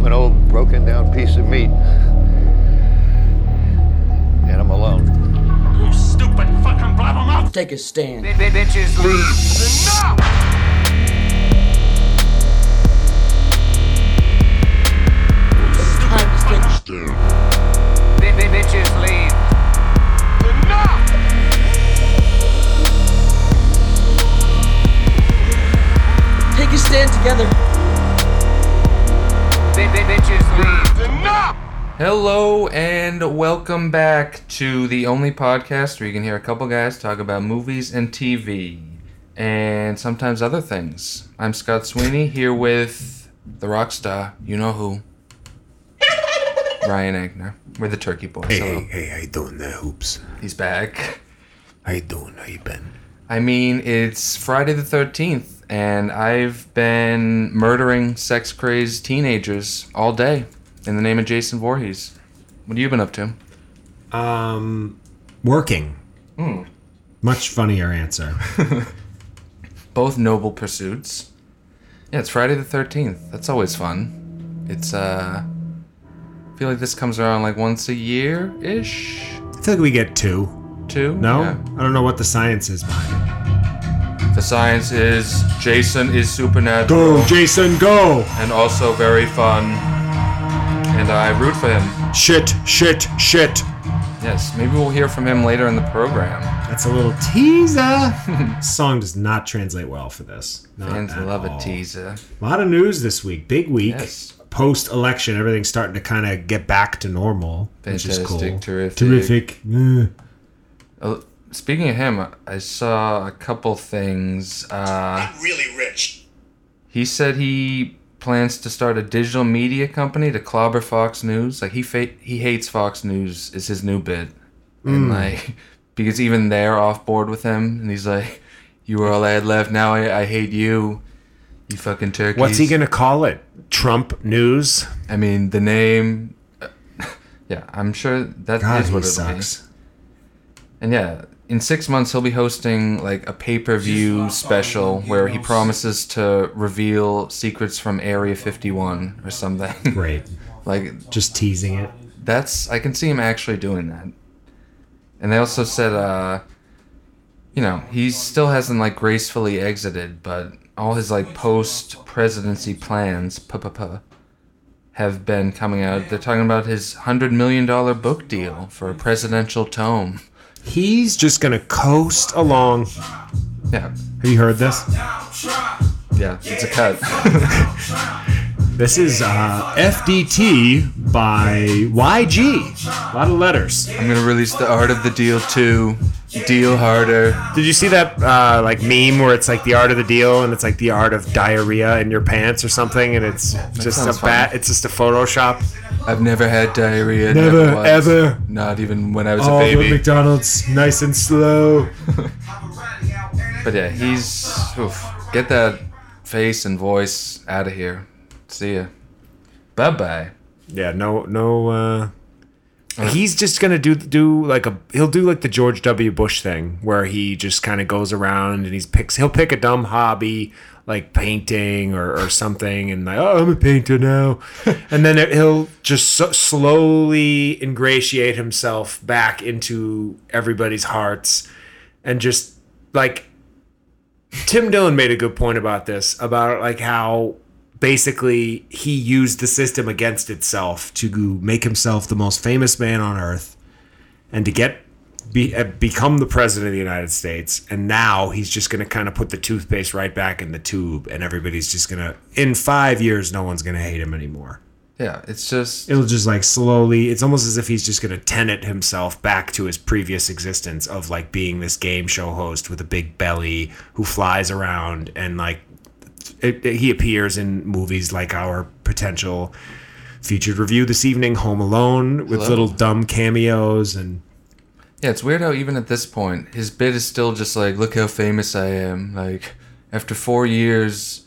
I'm an old, broken down piece of meat. And I'm alone. You stupid fucking blabbermouth! Take a stand. Bitches leave. Enough! Time to take a stand. Bitches leave. Enough! Take a stand together. Bitches leave. Enough! Hello and welcome back to the only podcast where you can hear a couple guys talk about movies and TV and sometimes other things. I'm Scott Sweeney here with the rock star, you know who, Ryan Agner. We're the Turkey Boys. Hey, Hello. hey, hey, how you doing there, Hoops? He's back. How you doing? How you been? I mean, it's Friday the 13th, and I've been murdering sex crazed teenagers all day in the name of Jason Voorhees. What have you been up to? Um, working. Hmm. Much funnier answer. both noble pursuits. Yeah, it's Friday the 13th. That's always fun. It's, uh. I feel like this comes around like once a year ish. I feel like we get two. Two? No, Yeah. I don't know what the science is behind The science is Jason is supernatural Go, Jason, go! and also very fun. And I root for him. Shit, shit, shit. Yes, maybe we'll hear from him later in the program. That's a little teaser. Song does not translate well for this. Not Fans love all. a teaser. A lot of news this week. Big week. Yes. Post election, everything's starting to kind of get back to normal, which is cool. Fantastic, terrific. Terrific. Eh. Uh, speaking of him, I saw a couple things. Uh, really rich. He said he plans to start a digital media company to clobber Fox News. Like he fa- he hates Fox News is his new bit, and like because even they're off board with him, and he's like, "You are all I had left. Now I, I hate you, you fucking turkeys." What's he gonna call it? Trump news? I mean, the name. yeah, I'm sure that is God, what he it'll sucks. be. And yeah, in six months he'll be hosting like a pay per view special where he promises to reveal secrets from Area 51 or something. Great. like Just teasing it. that's I can see him actually doing that. And they also said, uh, you know, he still hasn't like gracefully exited, but all his like post presidency plans, pa have been coming out. They're talking about his hundred million dollar book deal for a presidential tome. He's just gonna coast along. Yeah, Have you heard this? yeah, it's a cut. This is uh, FDT by YG. A lot of letters. I'm gonna release the Art of the Deal two. Deal harder. Did you see that uh, like meme where it's like the art of the deal and it's like the art of diarrhea in your pants or something and it's just a bat. It's just a Photoshop. I've never had diarrhea. Never, once. ever. Not even when I was a Oh, baby. the McDonald's, nice and slow. But yeah, he's oof, get that face and voice out of here. See ya. Bye bye. Yeah, no, no. uh He's just gonna do do like a he'll do like the George W. Bush thing where he just kind of goes around and he's picks he'll pick a dumb hobby like painting or, or something and like oh I'm a painter now, and then it, he'll just so, slowly ingratiate himself back into everybody's hearts, and just like Tim Dillon made a good point about this about like how basically he used the system against itself to make himself the most famous man on earth and to get be, uh, become the president of the United States and now he's just going to kind of put the toothpaste right back in the tube and everybody's just going to in 5 years no one's going to hate him anymore. Yeah, it's just It'll just like slowly it's almost as if he's just going to tenet himself back to his previous existence of like being this game show host with a big belly who flies around and like it, it- he appears in movies like our potential featured review this evening Home Alone with Hello. little dumb cameos and yeah, it's weird how even at this point his bit is still just like, look how famous I am. Like after four years,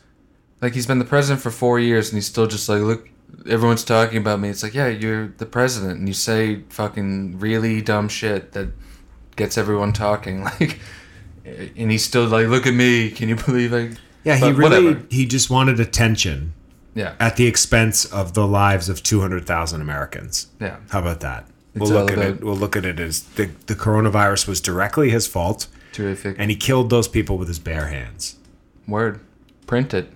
like he's been the president for four years and he's still just like, look, everyone's talking about me. It's like, yeah, you're the president and you say fucking really dumb shit that gets everyone talking. Like, and he's still like, look at me. Can you believe I? Yeah he But really whatever. he just wanted attention Yeah. at the expense of the lives of 200,000 Americans. Yeah. How about that? We'll look at it. We'll look at it as the, the coronavirus was directly his fault, Terrific. and he killed those people with his bare hands. Word. Print it.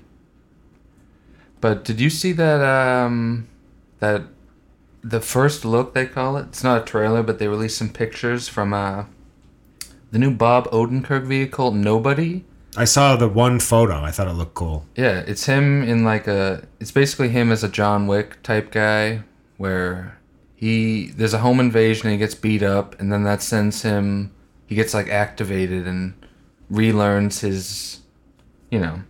But did you see that um that the first look they call it? It's not a trailer, but they released some pictures from uh the new Bob Odenkirk vehicle, Nobody. I saw the one photo. I thought it looked cool. Yeah, it's him in like a it's basically him as a John Wick type guy where he there's a home invasion and he gets beat up and then that sends him he gets like activated and relearns his you know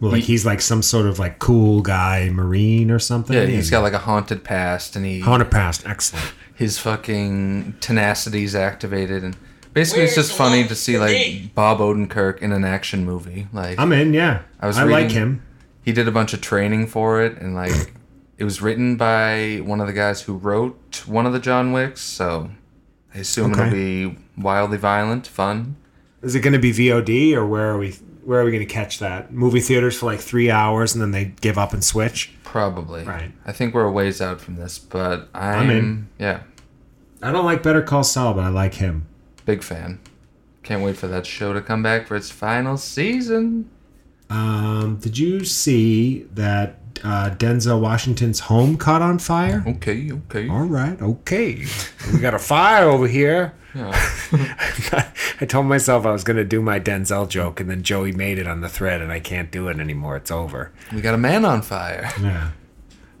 Well, like He- he's like some sort of like cool guy, marine or something. yeah he's got like a haunted past and he haunted past. Excellent. his fucking tenacity's activated and basically it's just funny to see like today? Bob Odenkirk in an action movie like I'm in. Yeah, I was I like him. he did a bunch of training for it and like it was written by one of the guys who wrote one of the John Wicks so I assume it'll be wildly violent fun Is it going to be VOD or where are we? Where are we going to catch that? Movie theaters for like three hours and then they give up and switch. probably Right. I think we're a ways out from this but I'm, I'm in. yeah I don't like Better Call Saul, but I like him. Big fan can't wait for that show to come back for its final season Um, did you see that uh, Denzel Washington's home caught on fire? okay okay All right, okay. We got a fire over here. yeah. I told myself I was going to do my Denzel joke, and then Joey made it on the thread, and I can't do it anymore. It's over. we got a man on fire Yeah.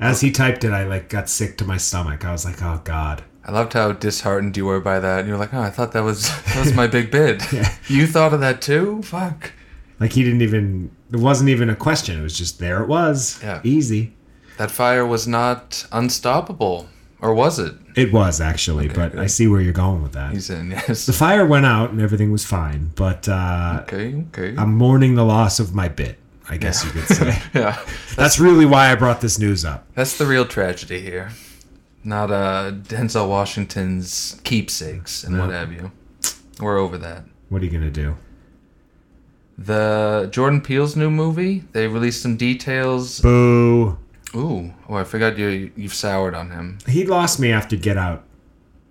As he typed it, I like got sick to my stomach. I was like, "Oh God." I loved how disheartened you were by that. You were like, "Oh, I thought that was that was my big bid." You thought of that too? Fuck. Like he didn't even. It wasn't even a question. It was just there. It was. Yeah. Easy. That fire was not unstoppable, or was it? It was actually, but I see where you're going with that. He's in. Yes. The fire went out and everything was fine, but uh, Okay. Okay. I'm mourning the loss of my bit. I guess you could say. yeah. That's really why I brought this news up. That's the real tragedy here. Not uh Denzel Washington's keepsakes and what have you. We're over that. What are you gonna do? The Jordan Peele's new movie. They released some details. Boo. Ooh. Oh, I forgot you. You've soured on him. He lost me after Get Out.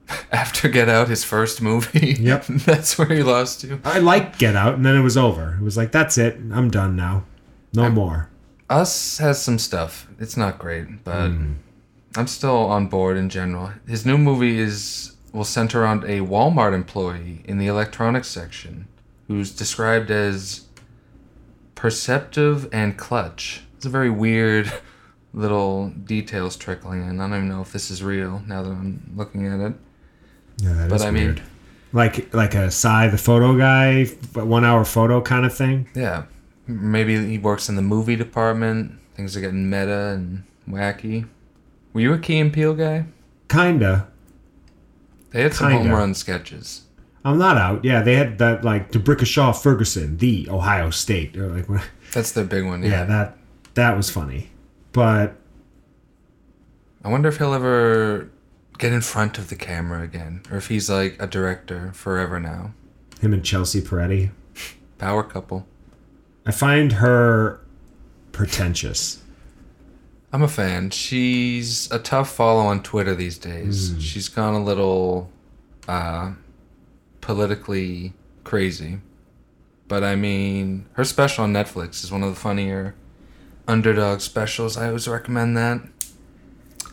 After Get Out, his first movie. Yep. That's where he lost you. I liked Get Out, and then it was over. It was like, that's it. I'm done now. No more. Us has some stuff. It's not great, but I'm still on board in general. His new movie is will center around a Walmart employee in the electronics section who's described as perceptive and clutch. It's a very weird little details trickling in. I don't even know if this is real now that I'm looking at it. Yeah, that But is I mean- weird. like like a Sy the photo guy, one hour photo kind of thing. Yeah. Maybe he works in the movie department. Things are getting meta and wacky. Were you a Key and Peele guy? Kinda. They had some Kinda. home run sketches. I'm not out. Yeah, they had that like D'Brickashaw Ferguson, the Ohio State. Or like, That's their big one. yeah, Yeah. that that was funny. But I wonder if he'll ever get in front of the camera again, or if he's like a director forever now. him and Chelsea Peretti, Power couple. I find her pretentious. I'm a fan. She's a tough follow on Twitter these days. She's gone a little uh, politically crazy. But I mean, her special on Netflix is one of the funnier underdog specials. I always recommend that.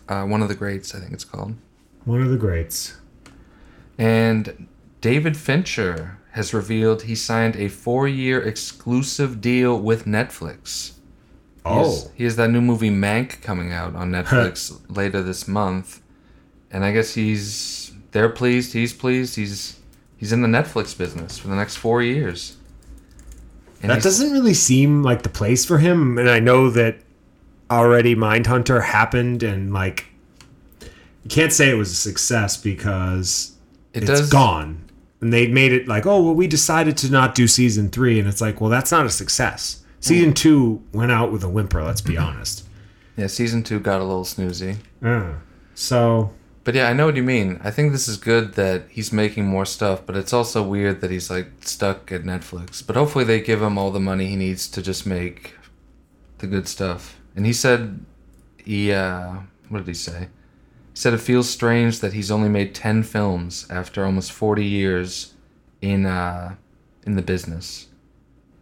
Uh, one of the greats, I think it's called. One of the greats. And David Fincher has revealed he signed a four year exclusive deal with Netflix. He has, oh. he has that new movie Mank coming out on Netflix later this month. And I guess he's they're pleased, he's pleased, he's he's in the Netflix business for the next four years. And that doesn't really seem like the place for him. And I know that already Mindhunter happened, and like you can't say it was a success because it it's does gone. And they made it like, oh well, we decided to not do season three, and it's like, well, that's not a success. Season two went out with a whimper. Let's be honest. Yeah, season two got a little snoozy. Uh, so But yeah, I know what you mean. I think this is good that he's making more stuff, but it's also weird that he's like stuck at Netflix. But hopefully they give him all the money he needs to just make the good stuff And he said he uh what did he say? He said it feels strange that he's only made 10 films after almost 40 years in uh in the business.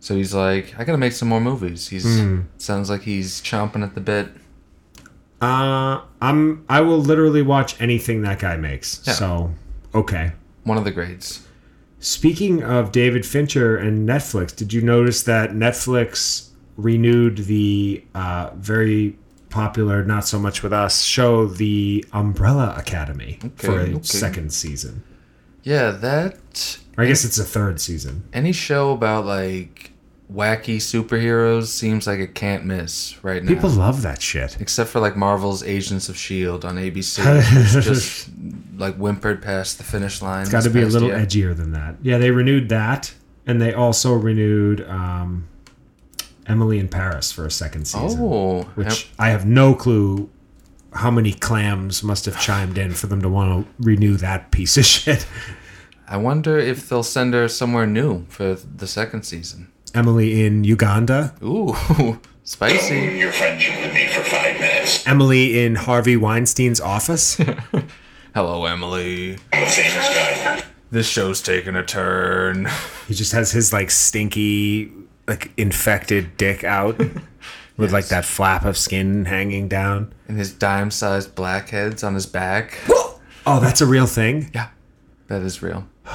So he's like, I got to make some more movies. He's sounds like he's chomping at the bit. Uh, I'm. I will literally watch anything that guy makes. Yeah. So, okay. One of the grades. Speaking of David Fincher and Netflix, did you notice that Netflix renewed the uh, very popular, not so much with us, show, The Umbrella Academy, for a okay. second season? Yeah, that Or I guess it's a third season. any show about like wacky superheroes seems like it can't miss right now. People love that shit. except for like Marvel's Agents of Shield on ABC, which just like whimpered past the finish line. It's got to be a little edgier than that. Yeah, they renewed that, and they also renewed um, Emily in Paris for a second season. Oh, which I have no clue how many clams must have chimed in for them to want to renew that piece of shit. I wonder if they'll send her somewhere new for the second season. Emily in Uganda, Ooh, spicy. your friendship with me for five minutes. Emily in Harvey Weinstein's office. Hello, Emily. I'm a famous guy. This show's taking a turn. he just has his like stinky, like infected dick out with like that flap of skin hanging down. And his dime-sized blackheads on his back. Oh, that's a real thing. Yeah, that is real.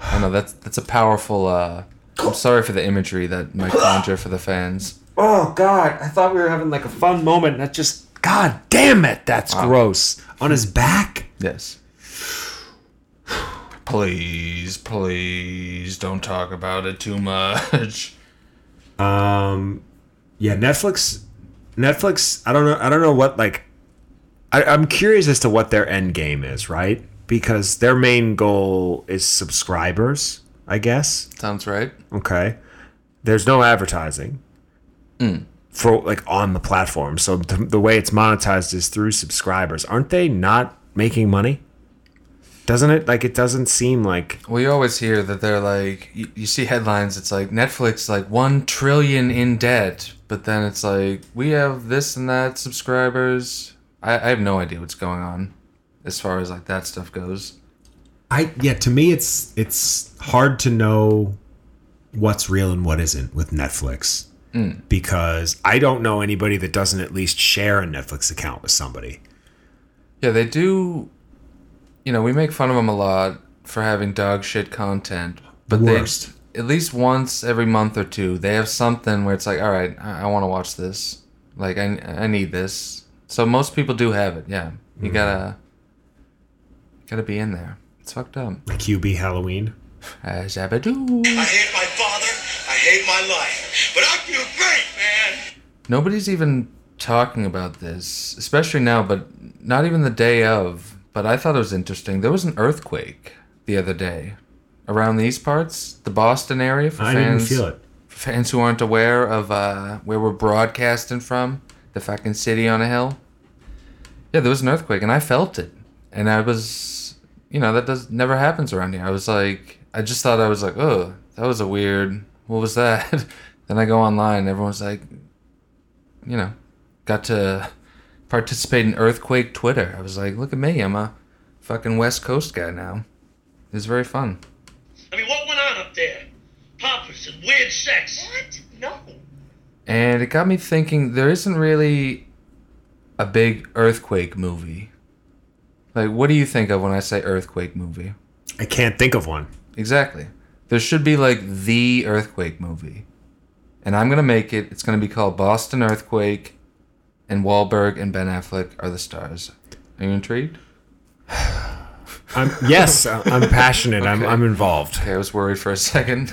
I know that's that's a powerful. uh I'm sorry for the imagery that might conjure for the fans. Oh God, I thought we were having like a fun moment. That just God damn it, that's gross. On his back. Yes. Please, please don't talk about it too much. Um, yeah, Netflix. Netflix. I don't know. I don't know what like. I, I'm curious as to what their end game is, right? Because their main goal is subscribers, I guess. Sounds right. Okay. There's no advertising hmm. for like on the platform. So the, the way it's monetized is through subscribers. Aren't they not making money? Doesn't it? Like it doesn't seem like Well, you always hear that they're like, you, you see headlines, it's like Netflix, like 1 trillion in debt. But then it's like, we have this and that subscribers. I, I have no idea what's going on as far as like that stuff goes. I yeah, to me it's it's hard to know what's real and what isn't with Netflix. Mm. Because I don't know anybody that doesn't at least share a Netflix account with somebody. Yeah, they do. You know, we make fun of them a lot for having dog shit content, but Worst. they at least once every month or two they have something where it's like, all right, I, I want to watch this. Like, I I need this. So most people do have it. Yeah, you mm-hmm. gotta gotta be in there. It's fucked up. Like Hubie Halloween. Uh, Zabadoo. I hate my father. I hate my life. But I feel great, man. Nobody's even talking about this, especially now, but not even the day of. But I thought it was interesting. There was an earthquake the other day around these parts, the Boston area. For I didn't fans, feel it. For fans who aren't aware of uh, where we're broadcasting from, the fucking city on a hill. Yeah, there was an earthquake, and I felt it, and I was, you know, that does never happens around here. I was like, I just thought I was like, oh, that was a weird. What was that? then I go online, and everyone's like, you know, got to participate in earthquake Twitter. I was like, look at me, I'm a fucking West Coast guy now. It was very fun. I mean, what went on up there? Poppers and weird sex. What? No. And it got me thinking there isn't really a big earthquake movie. Like, what do you think of when I say earthquake movie? I can't think of one. Exactly. There should be like the earthquake movie. And I'm going to make it. It's going to be called Boston Earthquake, and Wahlberg and Ben Affleck are the stars. Are you intrigued? I'm yes, I'm passionate. I'm I'm involved. Okay, I was worried for a second.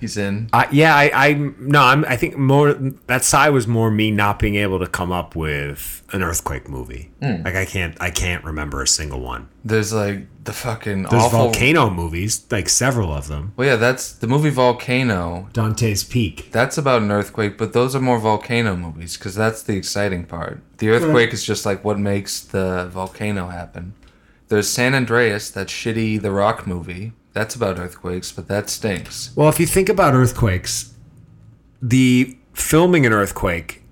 He's in. Uh, yeah, I, I no, I'm. I think more that side was more me not being able to come up with an earthquake movie. Like I can't, I can't remember a single one. There's like the fucking There's awful. volcano movies, like several of them. Well, yeah, that's the movie Volcano. Dante's Peak. That's about an earthquake, but those are more volcano movies because that's the exciting part. The earthquake is just like what makes the volcano happen. There's San Andreas, that shitty The Rock movie. That's about earthquakes, but that stinks. Well, if you think about earthquakes, the filming an earthquake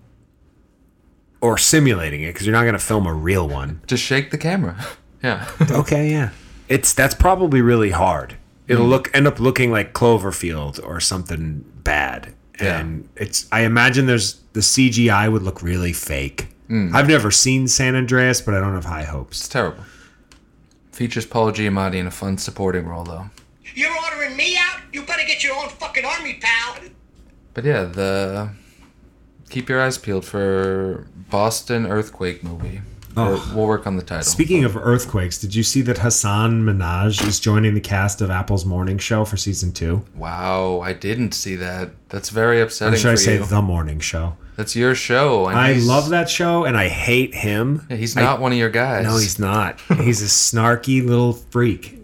or simulating it because you're not going to film a real one. Just shake the camera. Yeah. Okay, yeah. It's that's probably really hard. It'll hmm. look end up looking like Cloverfield or something bad. Yeah. And it's I imagine there's the CGI would look really fake. Hmm. I've never seen San Andreas, but I don't have high hopes. It's terrible. Features Paul Giamatti in a fun supporting role, though. You're ordering me out? You better get your own fucking army, pal. But yeah, the keep your eyes peeled for Boston earthquake movie. Oh. We'll work on the title. Speaking of earthquakes, did you see that Hasan Minhaj is joining the cast of Apple's Morning Show for season two? wow, I didn't see that. That's very upsetting. Or should I say you. the Morning Show? That's your show. I love that show and I hate him. Yeah, he's I- not one of your guys. No, he's not. He's a snarky little freak.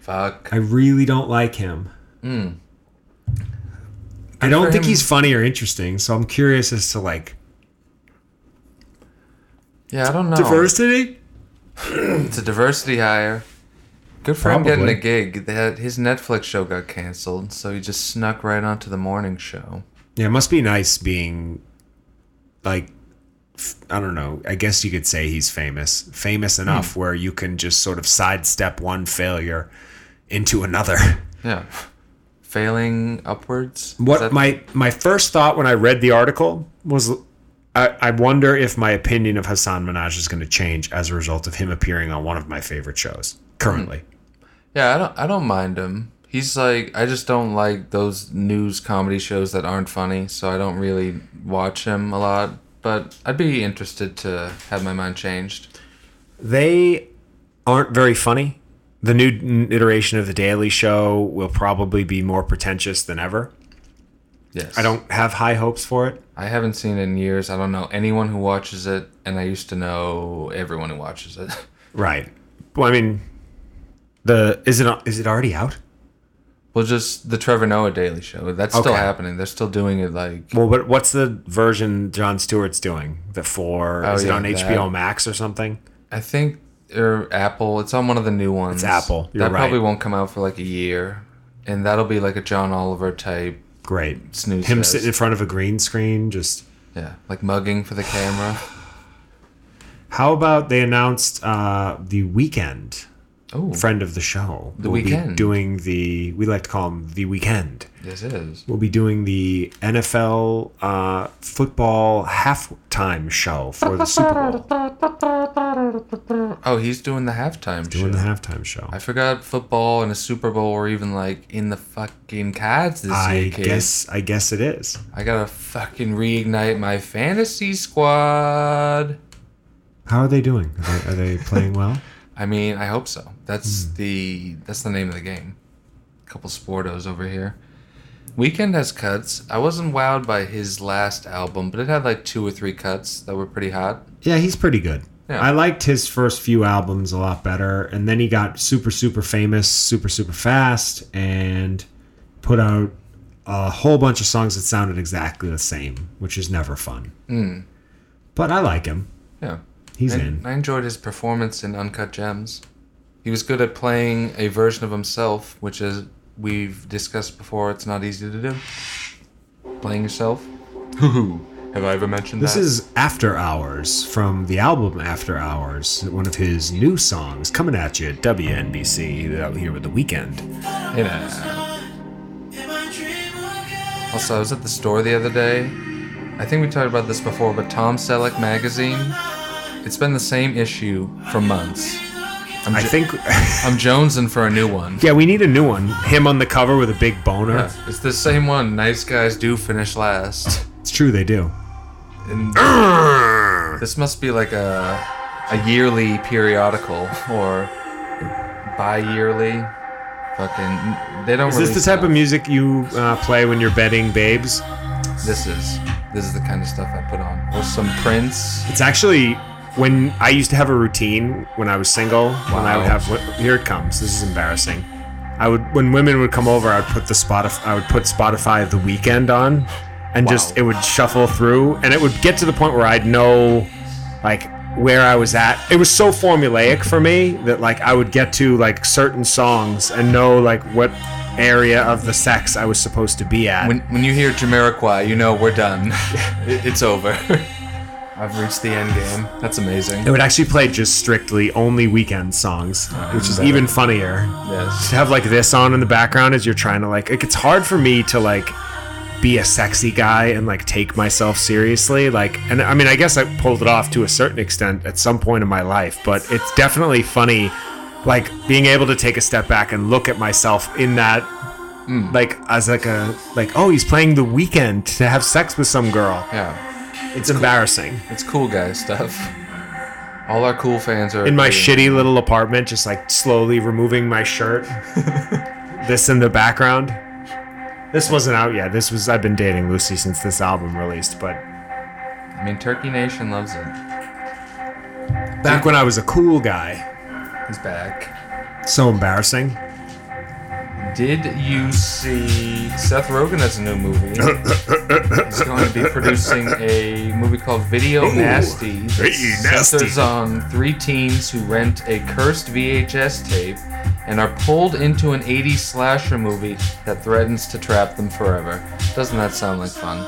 Fuck. I really don't like him. Hmm. I don't think he's funny or interesting, so I'm curious as to like Yeah, I don't know. diversity. It's a diversity hire. Good for him getting a gig. They had, his Netflix show got canceled, so he just snuck right onto the morning show. Yeah, it must be nice being like I don't know. I guess you could say he's famous, famous enough Hmm. where you can just sort of sidestep one failure into another. Yeah. Failing upwards. What that- my my first thought when I read the article was, I, I wonder if my opinion of Hasan Minhaj is going to change as a result of him appearing on one of my favorite shows currently. Hmm. Yeah, I don't. I don't mind him. He's like. I just don't like those news comedy shows that aren't funny. So I don't really watch him a lot. But I'd be interested to have my mind changed. They aren't very funny. The new iteration of the Daily Show will probably be more pretentious than ever. Yes. I don't have high hopes for it. I haven't seen it in years. I don't know anyone who watches it, and I used to know everyone who watches it. Right. Well, I mean, the is it is it already out? well, just the Trevor Noah Daily Show. That's still Okay. happening. They're still doing it. Like Well, but what's the version Jon Stewart's doing? The for Oh, is it yeah, on that. HBO Max or something? I think or Apple. It's on one of the new ones. It's Apple. You're that probably won't come out for like a year, and that'll be like a John Oliver type. Great. Snooze Him fest. sitting in front of a green screen, just. Yeah, like mugging for the camera. How about they announced uh, the Weeknd Oh, friend of the show? The will be doing the we like to call him the Weeknd. this is. We'll be doing the NFL uh, football halftime show for the Super Bowl. Oh, he's doing the halftime Doing show. the halftime show. I forgot football and a Super Bowl were even like in the fucking cards this I year, kid. guess I guess it is. I gotta fucking reignite my fantasy squad. How are they doing? Are they, are they playing well? I mean, I hope so. That's Hmm. the that's the name of the game. A couple sportos over here. Weeknd has cuts. I wasn't wowed by his last album, but it had like two or three cuts that were pretty hot. Yeah, he's pretty good. Yeah. I liked his first few albums a lot better, and then he got super, super famous, super, super fast, and put out a whole bunch of songs that sounded exactly the same, which is never fun. But I like him. Yeah. He's I, in. I enjoyed his performance in Uncut Gems. He was good at playing a version of himself, which is we've discussed before. It's not easy to do. Playing yourself. Have I ever mentioned that? This that? is After Hours from the album After Hours, one of his new songs coming at you at WNBC out here with the Weeknd. Hey. Also, I was at the store the other day. I think we talked about this before, but Tom Selleck magazine. It's been the same issue for months. I'm, I jo- think, I'm jonesing for a new one. yeah, we need a new one. Him on the cover with a big boner. Yeah, it's the same one. Nice guys do finish last. It's true, they do. And this must be like a a yearly periodical or bi-yearly. Fucking, they don't. Is this the type of music you uh, play when you're bedding babes? This is this is the kind of stuff I put on. Or some Prince. It's actually when I used to have a routine when I was single. When I would have here it comes. This is embarrassing. I would when women would come over, I'd put the Spotify. I would put Spotify the Weeknd on, and just it would shuffle through, and it would get to the point where I'd know, like where I was at. It was so formulaic for me that like I would get to like certain songs and know like what area of the sex I was supposed to be at. When when you hear Jamiroquai, you know we're done. It's over. I've reached the end game. That's amazing. It would actually play just strictly only Weeknd songs, ah, which is better. even funnier. Yes. To have like this on in the background as you're trying to like, like it's hard for me to like be a sexy guy and like take myself seriously. Like, and I mean, I guess I pulled it off to a certain extent at some point in my life, but it's definitely funny, like being able to take a step back and look at myself in that. Hmm. Like as like a like oh he's playing the Weeknd to have sex with some girl. Yeah. It's embarrassing. It's cool guy stuff. All our cool fans are in my shitty little apartment, just like slowly removing my shirt. this in the background. This wasn't out yet. This was I've been dating Lucy since this album released, but I mean, Turkey Nation loves it. back when I was a cool guy. He's back. So embarrassing. Did you see Seth Rogen has a new movie? He's going to be producing a movie called Video Nasty. that hey, nasty. centers on three teens who rent a cursed VHS tape and are pulled into an 80s slasher movie that threatens to trap them forever. Doesn't that sound like fun?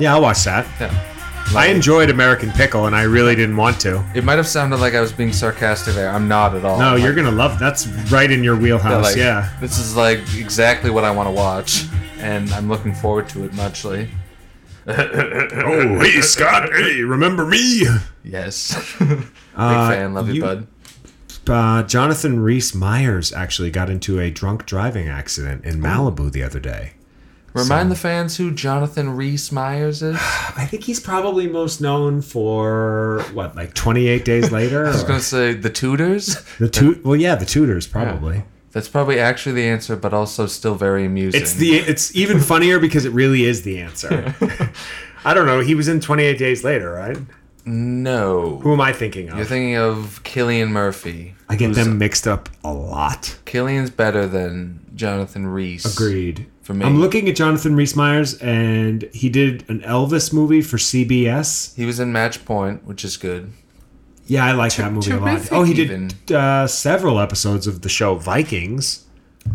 Yeah, I'll watch that. Yeah. I enjoyed American Pickle, and I really didn't want to. It might have sounded like I was being sarcastic there. I'm not at all. No, Like- you're gonna love. That's right in your wheelhouse. like, yeah. This is like exactly what I want to watch, and I'm looking forward to it muchly. Oh, hey Scott. Hey, remember me? Yes. Big Uh, fan. Love you, you- bud. Uh, Jonathan Rhys Meyers actually got into a drunk driving accident in Malibu the other day. Remind the fans who Jonathan Rhys Meyers is. I think he's probably most known for what, like 28 Days Later. I was gonna say the Tudors. the two, well, yeah, the Tudors probably. That's probably actually the answer, but also still very amusing. It's the it's even funnier because it really is the answer. I don't know. He was in 28 Days Later, right? no. Who am I thinking of? You're thinking of Cillian Murphy. I get them mixed up a lot. Cillian's better than Jonathan Rhys. Agreed for me. I'm looking at Jonathan Rhys Meyers, and he did an Elvis movie for CBS. He was in Match Point, which is good. Yeah, I like that movie a lot. Oh, he did uh, several episodes of the show Vikings.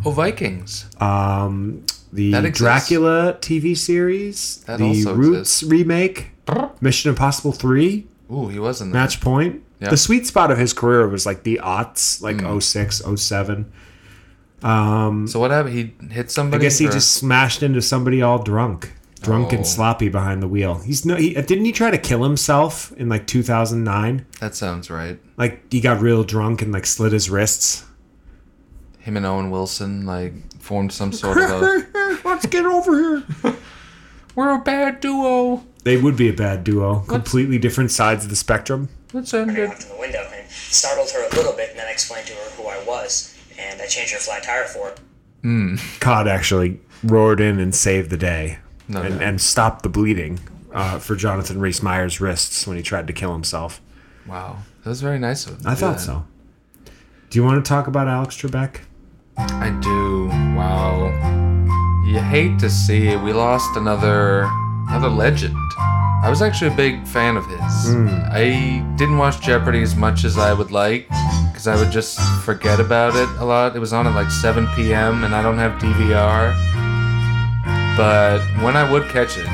Oh, Vikings. Um, the Dracula TV series, that the Roots exists. remake, Mission Impossible Three. Ooh, he was in that. Match Point. The sweet spot of his career was like the aughts, like mm. 06, 07. Um, so what happened? He hit somebody. I guess he or? just smashed into somebody all drunk, drunk oh. and sloppy behind the wheel. He's no. He, didn't he try to kill himself in like 2009? That sounds right. Like he got real drunk and like slit his wrists. Him and Owen Wilson like formed some sort of. Let's get over here. We're a bad duo. They would be a bad duo. Let's, Completely different sides of the spectrum. Let's end it. Out the window and startled her a little bit, and then explained to her who I was and I changed her flat tire for her. Cod actually roared in and saved the day No, and, no. and stopped the bleeding uh, for Jonathan Rhys Meyers' wrists when he tried to kill himself. Wow, that was very nice of him. I thought that. so. Do you want to talk about Alex Trebek? I do. Wow. You hate to see it. We lost another another legend. I was actually a big fan of his. I didn't watch Jeopardy as much as I would like because I would just forget about it a lot. It was on at like 7 p.m. and I don't have DVR. But when I would catch it,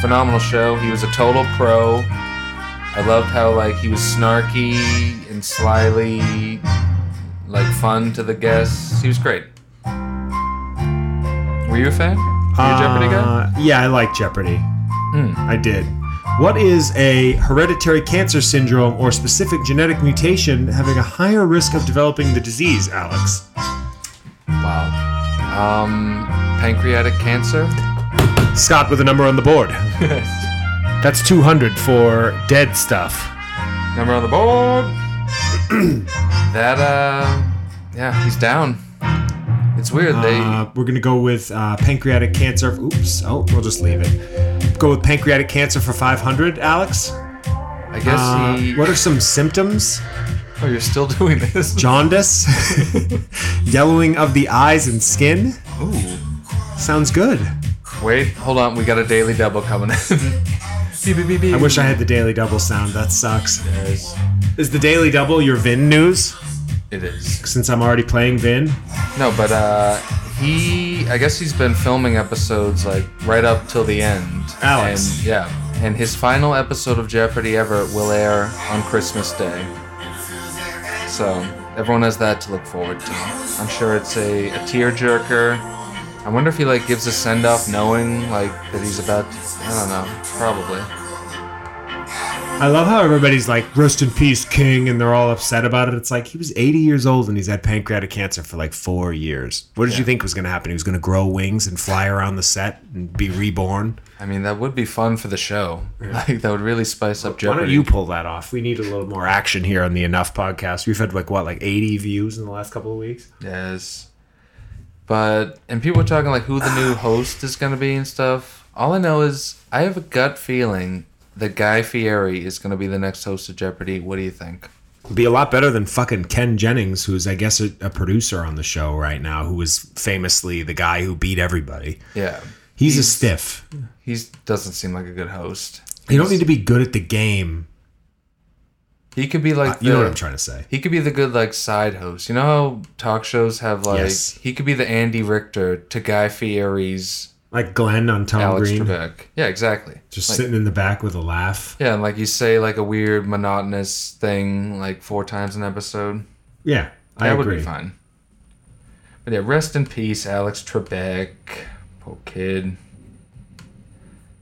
phenomenal show. He was a total pro. I loved how like he was snarky and slyly like fun to the guests. He was great. Were you a fan? Were you a Jeopardy guy? Uh, yeah, I like Jeopardy. I did. What is a hereditary cancer syndrome or specific genetic mutation having a higher risk of developing the disease, Alex? Wow. Um, pancreatic cancer. Scott with a number on the board. That's 200 for dead stuff. Number on the board. that uh, yeah, he's down. It's weird. They Uh, we're going to go with uh, pancreatic cancer. Oops. Oh, we'll just leave it. Go with pancreatic cancer for 500, Alex. I guess Uh, he. what are some symptoms? Oh, you're still doing this. Jaundice, yellowing of the eyes and skin. Ooh. Sounds good. Wait, hold on. We got a daily double coming in. Beep, beep, beep. I wish I had the daily double sound. That sucks. Yes, Is the daily double your Vin news? it is. Since I'm already playing Vin. No, but uh, he. I guess he's been filming episodes like right up till the end. Alex. And yeah. and his final episode of Jeopardy ever will air on Christmas Day. So everyone has that to look forward to. I'm sure it's a, a tearjerker. I wonder if he like gives a send off knowing like that he's about. To, I don't know. Probably. I love how everybody's like, rest in peace, King, and they're all upset about it. It's like he was 80 years old and he's had pancreatic cancer for like four years. What did you think was going to happen? He was going to grow wings and fly around the set and be reborn? I mean, that would be fun for the show. Like that would really spice up Why don't you pull that off? We need a little more action here on the Enough podcast. We've had like what, like 80 views in the last couple of weeks? Yes. But and people are talking like who the new host is gonna be and stuff. All I know is I have a gut feeling that Guy Fieri is gonna be the next host of Jeopardy. What do you think? Be a lot better than fucking Ken Jennings, who's I guess a, a producer on the show right now, who was famously the guy who beat everybody. Yeah. He's, a stiff. He doesn't seem like a good host. You don't need to be good at the game. He could be like Uh, You know what I'm trying to say. He could be the good like side host. You know how talk shows have like Yes. he could be the Andy Richter to Guy Fieri's Like Glenn on Tom Alex Green, Trebek. Yeah, exactly. just Like- sitting in the back with a laugh. Yeah, and like you say like a weird monotonous thing like four times an episode. Yeah, I That agree. would be fine. But yeah, rest in peace, Alex Trebek. Poor kid.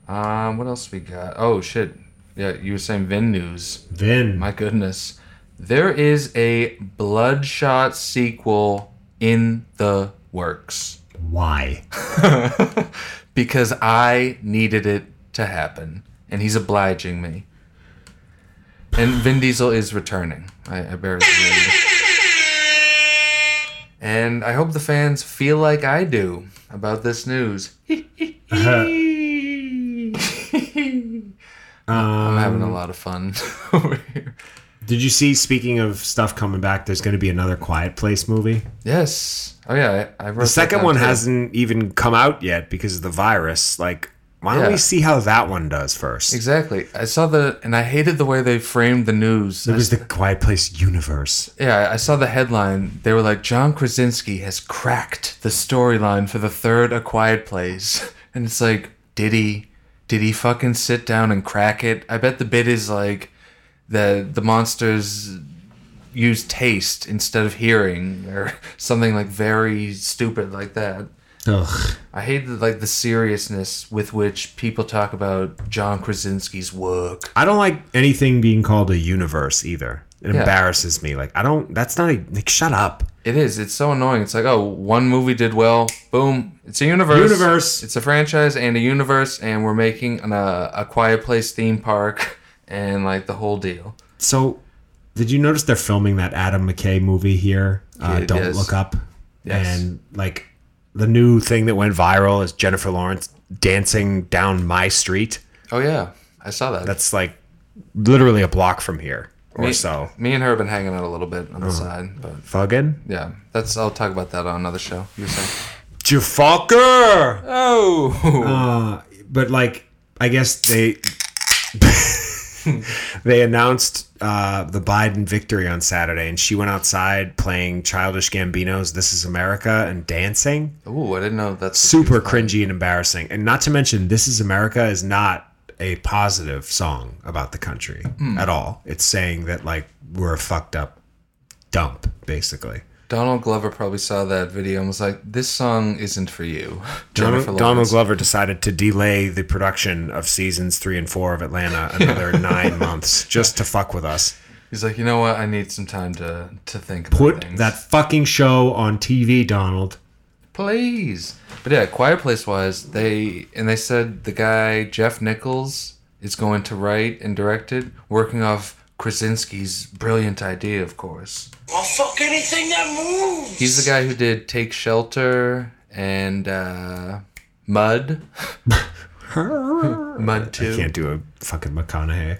Um, what else we got? Oh shit. Yeah, you were saying Vin news. Vin, My goodness. There is a Bloodshot sequel in the works. Why? because I needed it to happen. And he's obliging me. And Vin Diesel is returning. I, I barely. And I hope the fans feel like I do about this news. Uh-huh. I'm having a lot of fun over here. Did you see? Speaking of stuff coming back, there's going to be another Quiet Place movie. Yes. Oh yeah, I, I wrote The second one too. hasn't even come out yet because of the virus. Like, why don't Yeah. we see how that one does first? Exactly. I saw the and I hated the way they framed the news. It was the Quiet Place universe. Yeah, I saw the headline. They were like, John Krasinski has cracked the storyline for the third A Quiet Place. And it's like, did he? Did he fucking sit down and crack it? I bet the bit is like the the monsters use taste instead of hearing or something like very stupid like that. Ugh. I hate the, like the seriousness with which people talk about John Krasinski's work. I don't like anything being called a universe either. It Yeah. embarrasses me. Like, I don't. That's not a. Like, shut up. It is. It's so annoying. It's like, oh, one movie did well. Boom. It's a universe. Universe. It's a franchise and a universe, and we're making an, uh, a Quiet Place theme park and like the whole deal. So, did you notice they're filming that Adam McKay movie here? Uh, Don't yes. look up. Yes. And like the new thing that went viral is Jennifer Lawrence dancing down my street. Oh yeah, I saw that. That's like literally a block from here or me, so. Me and her have been hanging out a little bit on the side, but Fuggin? yeah, that's. I'll talk about that on another show. You were saying? You fucker! Oh. Uh, but like, I guess they they announced uh, the Biden victory on Saturday, and she went outside playing Childish Gambino's "This Is America" and dancing. Oh, I didn't know that's Super cringy and embarrassing, and not to mention, "This Is America" is not a positive song about the country at all. It's saying that like we're a fucked up dump, basically. Donald Glover probably saw that video and was like, "This song isn't for you." Donald, Donald Glover decided to delay the production of seasons three and four of Atlanta another nine months just to fuck with us. He's like, you know what? I need some time to to think. About Put things. that fucking show on TV, Donald. please. But yeah, Quiet Place wise, they and they said the guy Jeff Nichols is going to write and direct it, working off Krasinski's brilliant idea, of course. I'll fuck anything that moves. He's the guy who did Take Shelter and uh, Mud. Mud Two. I Can't do a fucking McConaughey.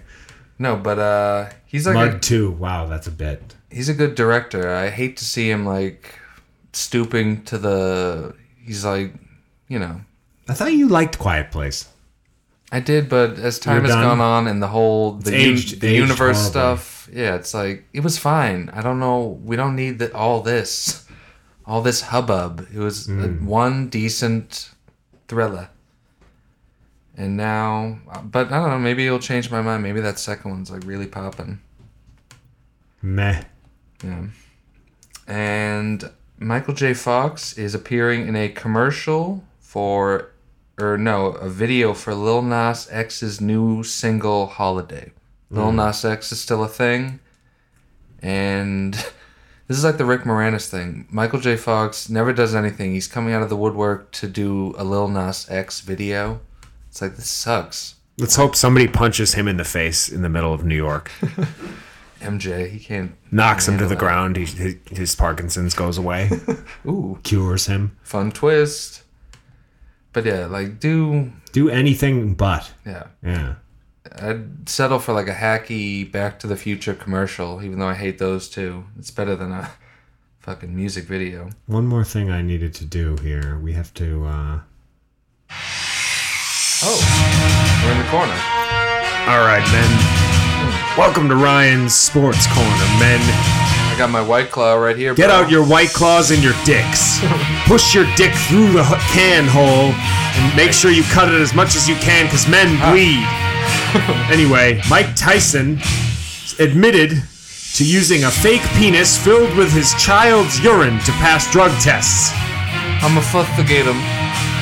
No, but uh, he's like Mud a, two. Wow, that's a bit. he's a good director. I hate to see him like stooping to the. He's like, you know, I thought you liked Quiet Place. I did, but as time You're has done? gone on and the whole the, aged- the aged universe horribly. stuff, yeah, it's like it was fine. I don't know. We don't need the, all this, all this hubbub. It was a, Hmm. one decent thriller, And now, but I don't know. Maybe it'll change my mind. Maybe that second one's like really popping. Meh. Yeah. And Michael J. Fox is appearing in a commercial for, or no, a video for Lil Nas X's new single "Holiday." Lil hmm. Nas X is still a thing, and this is like the Rick Moranis thing. Michael J. Fox never does anything. He's coming out of the woodwork to do a Lil Nas X video. It's like this sucks. Let's hope somebody punches him in the face in the middle of New York, MJ, he can't knocks him to the that. ground. He, his, his Parkinson's goes away, Ooh, cures him. fun twist. But yeah, like do Do anything but. yeah. Yeah. I'd settle for like a hacky Back to the Future commercial, even though I hate those too. It's better than a fucking music video. One more thing I needed to do here. We have to. uh Oh, we're in the corner. All right, men. Welcome to Ryan's Sports Corner, men. Got my White Claw right here. Get bro. out your white claws and your dicks. Push your dick through the can hole and make sure you cut it as much as you can because men bleed. anyway, Mike Tyson admitted to using a fake penis filled with his child's urine to pass drug tests. I'm a fustigate him.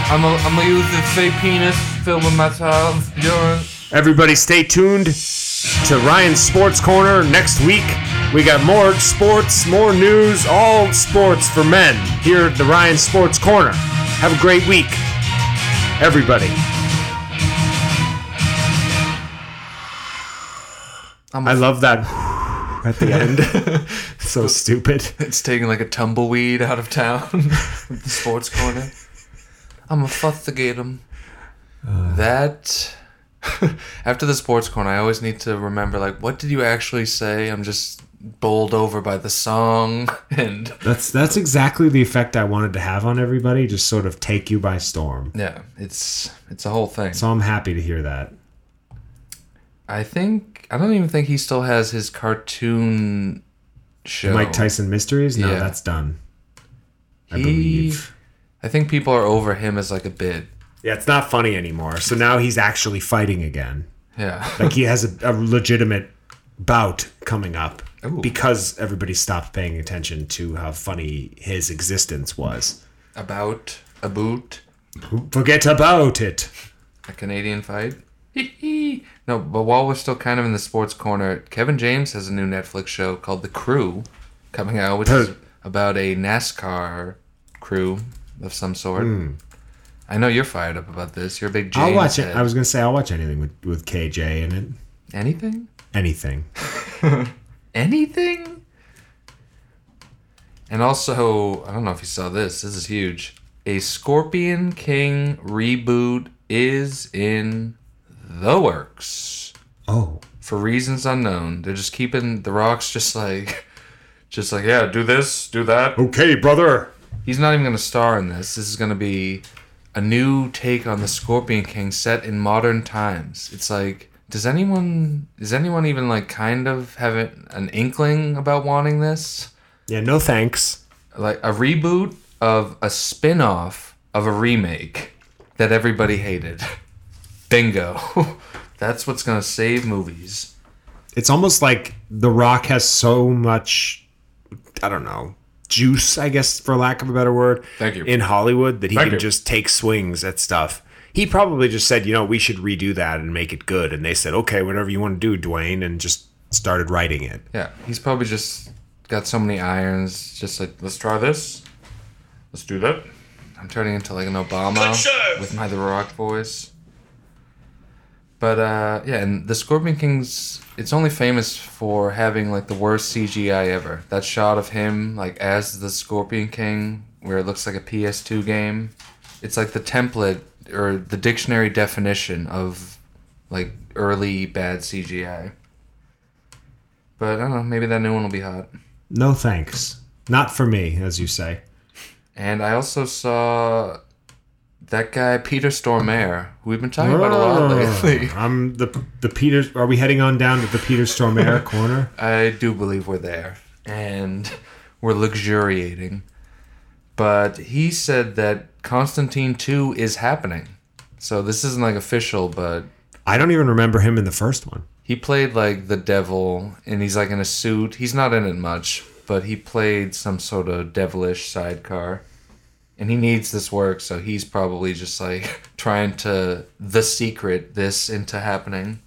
I'm a, I'm gonna use this fake penis filled with my child's urine. Everybody stay tuned to Ryan's Sports Corner next week. We got more sports, more news, all sports for men here at the Ryan Sports Corner. Have a great week, everybody. I'm I a, love that at the end. so stupid. it's taking like a tumbleweed out of town the sports corner. I'm a fustigate him. that after the sports corner, I always need to remember like what did you actually say? I'm just bowled over by the song and That's that's exactly the effect I wanted to have on everybody. Just sort of take you by storm. yeah, it's it's a whole thing. So I'm happy to hear that. I think I don't even think he still has his cartoon show. Mike Tyson Mysteries? No, Yeah. that's done. I He- believe. I think people are over him as like a bit. Yeah, it's not funny anymore. So now he's actually fighting again. Yeah. Like he has a, a legitimate bout coming up Ooh. because everybody stopped paying attention to how funny his existence was. About a boot, Forget about it. a Canadian fight. no, but while we're still kind of in the sports corner, Kevin James has a new Netflix show called The Crew coming out, which is about a NASCAR crew of some sort. Hmm. I know you're fired up about this. You're a big James. I'll watch it. I was gonna say I'll watch anything with, with KJ in it. Anything? Anything. anything. And also, I don't know if you saw this. This is huge. A Scorpion King reboot is in the works Oh. for reasons unknown. They're just keeping the rocks just like, just like yeah, do this, do that. Okay, brother. He's not even gonna star in this. This is gonna be a new take on the Scorpion King set in modern times. It's like, does anyone, is anyone even like kind of have an inkling about wanting this? Yeah, no thanks. Like a reboot of a spin-off of a remake that everybody hated. Bingo. That's what's gonna save movies. It's almost like The Rock has so much, I don't know, juice, I guess, for lack of a better word, Thank you. in Hollywood that he Thank can you. just take swings at stuff. He probably just said, you know, we should redo that and make it good. And they said, okay, whatever you want to do, Dwayne, and just started writing it. Yeah, he's probably just got so many irons. Just like, let's try this. Let's do that. I'm turning into like an Obama with my The Rock voice. But uh, yeah, and the Scorpion King's it's only famous for having like the worst CGI ever. That shot of him like as the Scorpion King, where it looks like a PS2 game. It's like the template or the dictionary definition of like early bad CGI. But I don't know, maybe that new one will be hot. No thanks. Not for me, as you say. And I also saw that guy Peter Stormare, who we've been talking about a lot oh, lately. I'm the the Peter. Are we heading on down to the Peter Stormare corner? I do believe we're there, and we're luxuriating. But he said that Constantine 2 is happening. So this isn't like official, but I don't even remember him in the first one. he played like the devil, and he's like in a suit. He's not in it much, but he played some sort of devilish sidecar, and he needs this work, so he's probably just like trying to the secret this into happening.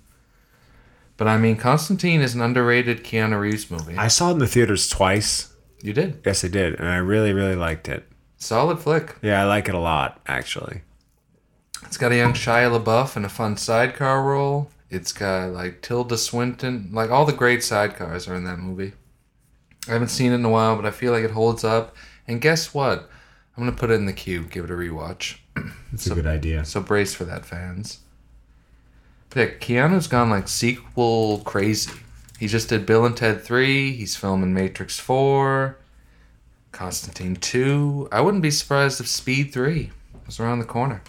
But I mean, Constantine is an underrated Keanu Reeves movie. I saw it in the theaters twice. you did Yes, I did, and I really, really liked it. Solid flick. Yeah, I like it a lot, actually. It's got a young Shia LaBeouf in a fun sidecar role. It's got like Tilda Swinton, like all the great sidecars are in that movie. I haven't seen it in a while, but I feel like it holds up. And guess what? I'm gonna put it in the queue, give it a rewatch. It's a good idea. So brace for that, fans. But yeah, Keanu's gone like sequel crazy. He just did Bill and Ted 3. He's filming Matrix 4, Constantine 2. I wouldn't be surprised if Speed 3 was around the corner.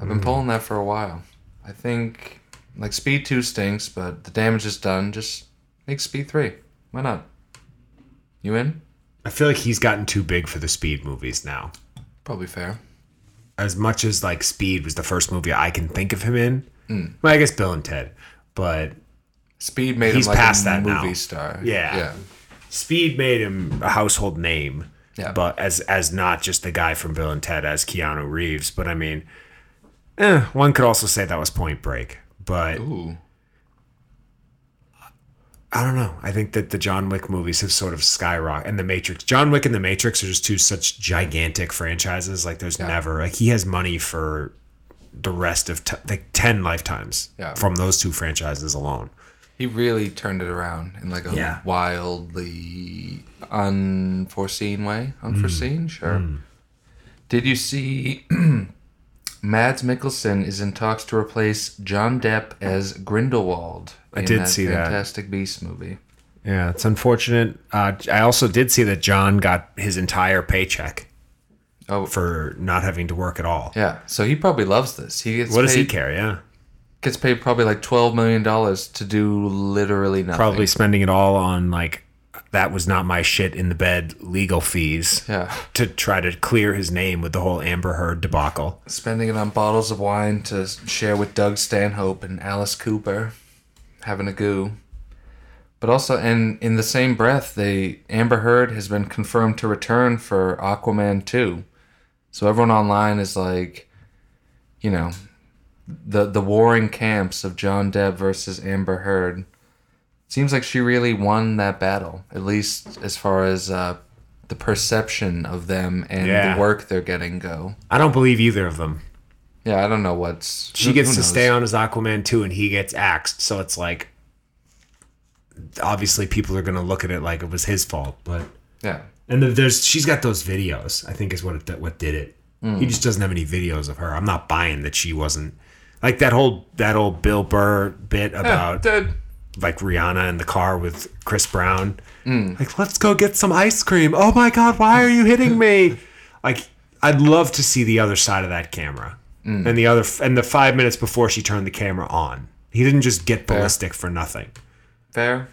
I've been pulling that for a while. I think like Speed 2 stinks, but the damage is done. Just make Speed 3. Why not? You in? I feel like he's gotten too big for the Speed movies now. Probably fair. As much as like Speed was the first movie I can think of him in. Hmm. Well, I guess Bill and Ted, but Speed made He's him like past a that now. movie star. Yeah. Yeah. Speed made him a household name. Yeah. But as as not just the guy from Bill and Ted as Keanu Reeves, but I mean, eh, one could also say that was Point Break. But Ooh. I don't know. I think that the John Wick movies have sort of skyrocketed, and the Matrix. John Wick and the Matrix are just two such gigantic franchises. Like there's never like he has money for the rest of t- like ten lifetimes Yeah. from those two franchises alone. He really turned it around in like a Yeah. wildly unforeseen way. Mm. Unforeseen, sure. Did you see Mads Mikkelsen is in talks to replace John Depp as Grindelwald I in did that see that. Fantastic Beast movie? Yeah, it's unfortunate. Uh, I also did see that John got his entire paycheck Oh, for not having to work at all. yeah. So he probably loves this. He gets What does he care? Yeah, Gets paid probably like twelve million dollars to do literally nothing. probably spending it all on like that was not my shit in the bed legal fees Yeah. to try to clear his name with the whole Amber Heard debacle. spending it on bottles of wine to share with Doug Stanhope and Alice Cooper, having a goo. But also, and in the same breath, they Amber Heard has been confirmed to return for Aquaman 2. So everyone online is like, you know, the the warring camps of John Depp versus Amber Heard. Seems like she really won that battle, at least as far as uh, the perception of them and Yeah. the work they're getting go. I don't believe either of them. Yeah, I don't know what's. She who- gets who to knows? stay on as Aquaman too, and he gets axed. So it's like, obviously, people are gonna look at it like it was his fault. But Yeah, and the, there's she's got those videos. I think is what it, what did it. He just doesn't have any videos of her. I'm not buying that she wasn't like that whole that old Bill Burr bit about dead. like Rihanna in the car with Chris Brown. Mm. Like, let's go get some ice cream. Oh my God, why are you hitting me? like, I'd love to see the other side of that camera. Mm. And the other, and the five minutes before she turned the camera on, he didn't just get ballistic for nothing. Fair.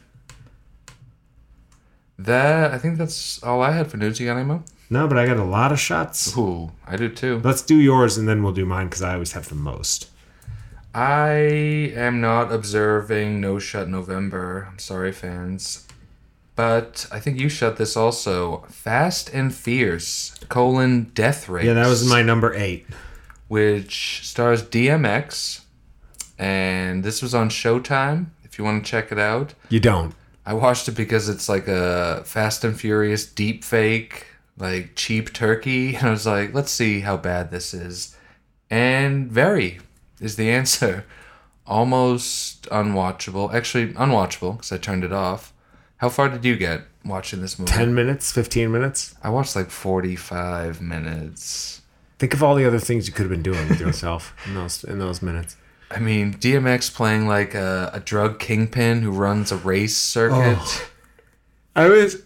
That I think that's all I had for news. You got any more? No, but I got a lot of shots. Ooh, I did too. Let's do yours and then we'll do mine because I always have the most. I am not observing No Shut November. I'm sorry, fans. But I think you shut this also. Fast and Fierce, colon, Death Race. Yeah, that was my number eight. Which stars DMX. And this was on Showtime, if you want to check it out. You don't. I watched it because it's like a Fast and Furious deep fake, like cheap turkey. And I was like, let's see how bad this is. And very is the answer. Almost unwatchable. Actually, unwatchable because I turned it off. How far did you get watching this movie? 10 minutes, 15 minutes. I watched like 45 minutes. Think of all the other things you could have been doing with yourself in those in those minutes. I mean, DMX playing like a, a drug kingpin who runs a race circuit. Oh. I was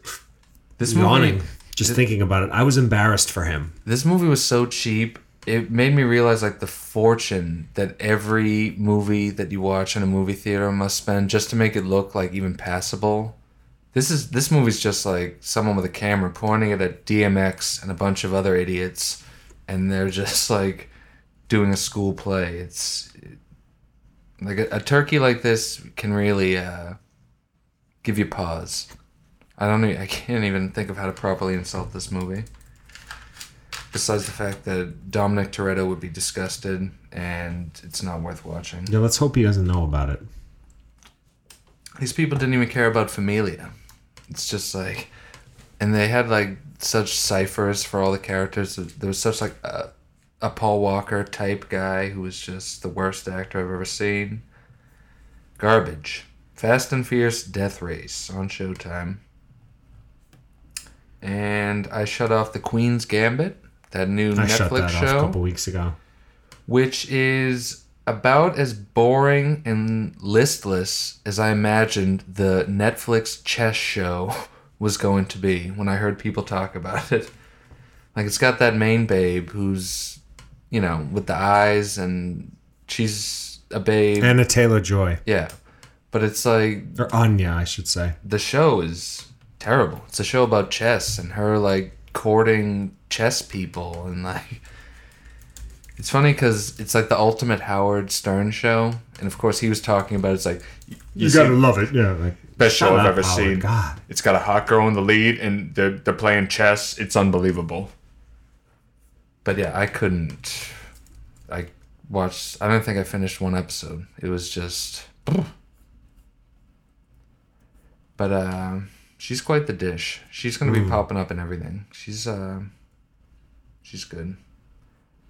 This yawning movie, just thinking about it. I was embarrassed for him. this movie was so cheap it made me realize like the fortune that every movie that you watch in a movie theater must spend just to make it look like even passable this is this movie's just like someone with a camera pointing it at dmx and a bunch of other idiots and they're just like doing a school play. It's like a, a turkey like this can really uh, give you pause. I don't. I can't even think of how to properly insult this movie. Besides the fact that Dominic Toretto would be disgusted, and it's not worth watching. Yeah, let's hope he doesn't know about it. These people didn't even care about Familia. It's just like, and they had like such ciphers for all the characters. There was such like a, a Paul Walker type guy who was just the worst actor I've ever seen. Garbage. Fast and Fierce Death Race on Showtime. And I shut off the Queen's Gambit, that new I Netflix show a couple weeks ago. which is about as boring and listless as I imagined the Netflix chess show was going to be when I heard people talk about it. Like it's got that main babe who's, you know, with the eyes and she's a babe. Anna Taylor Joy. yeah. But it's like Or Anya, I should say. the show is terrible. It's a show about chess and her like courting chess people and like it's funny because it's like the ultimate Howard Stern show, and of course he was talking about it's like You, gotta love it, yeah. Like best show I've up, ever Howard, seen. God. It's got a hot girl in the lead, and they're they're playing chess. It's unbelievable. But yeah, I couldn't. I watched. I don't think I finished one episode. It was just. But uh, she's quite the dish. She's gonna be popping up in everything. She's uh, she's good.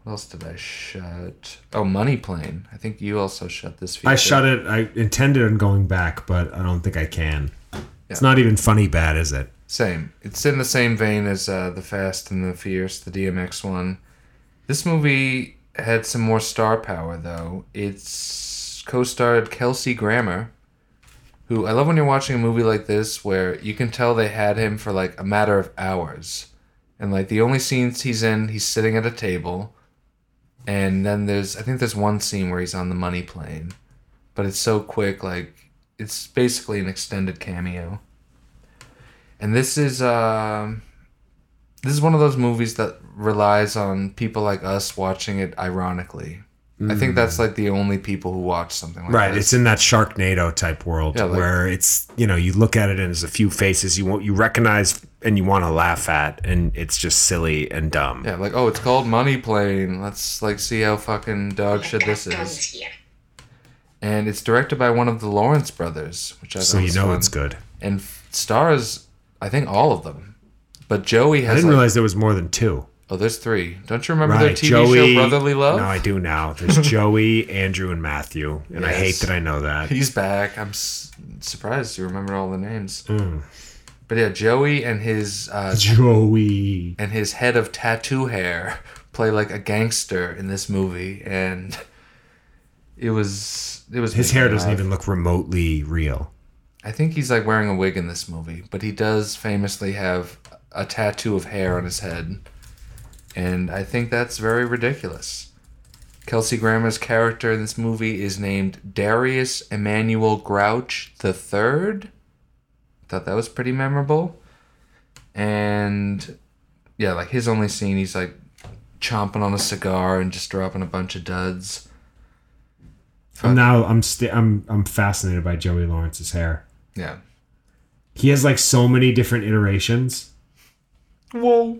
What else did I shut? Oh, Money Plane. I think you also shut this. I shut it. I intended on going back, but I don't think I can. It's not even funny bad, is it? Same. It's in the same vein as uh, the Fast and the Fierce, the DMX one. This movie had some more star power though. It's co-starred Kelsey Grammer, who I love when you're watching a movie like this where you can tell they had him for like a matter of hours. And like the only scenes he's in, he's sitting at a table. And then there's I think there's one scene where he's on the money plane. But it's so quick like it's basically an extended cameo. And this is um this is one of those movies that relies on people like us watching it ironically. I think that's like the only people who watch something like that. Right. this. It's in that Sharknado type world Yeah, like- where it's you know you look at it and there's a few faces you want you recognize and you want to laugh at, and it's just silly and dumb. Yeah, like oh, it's called Money Plane. Let's like see how fucking dog shit this is. And it's directed by one of the Lawrence brothers, which I So you know fun. it's good. And stars, I think all of them. But Joey has. I didn't like, realize there was more than two. oh, there's three. Don't you remember their Right, TV Joey. show Brotherly Love? No, I do now. There's Joey, Andrew, and Matthew, and I hate that I know that. He's back. I'm s- surprised you remember all the names. Mm. But yeah, Joey and his uh, Joey. and his head of tattoo hair play like a gangster in this movie, and it was it was His hair doesn't even look remotely real. I think he's like wearing a wig in this movie, but he does famously have a tattoo of hair on his head, and I think that's very ridiculous. Kelsey Grammer's character in this movie is named Darius Emmanuel Grouch the Third. Thought that was pretty memorable, and yeah, like his only scene, he's like chomping on a cigar and just dropping a bunch of duds. I'm now I'm st- I'm I'm fascinated by Joey Lawrence's hair. Yeah. He has like so many different iterations Whoa.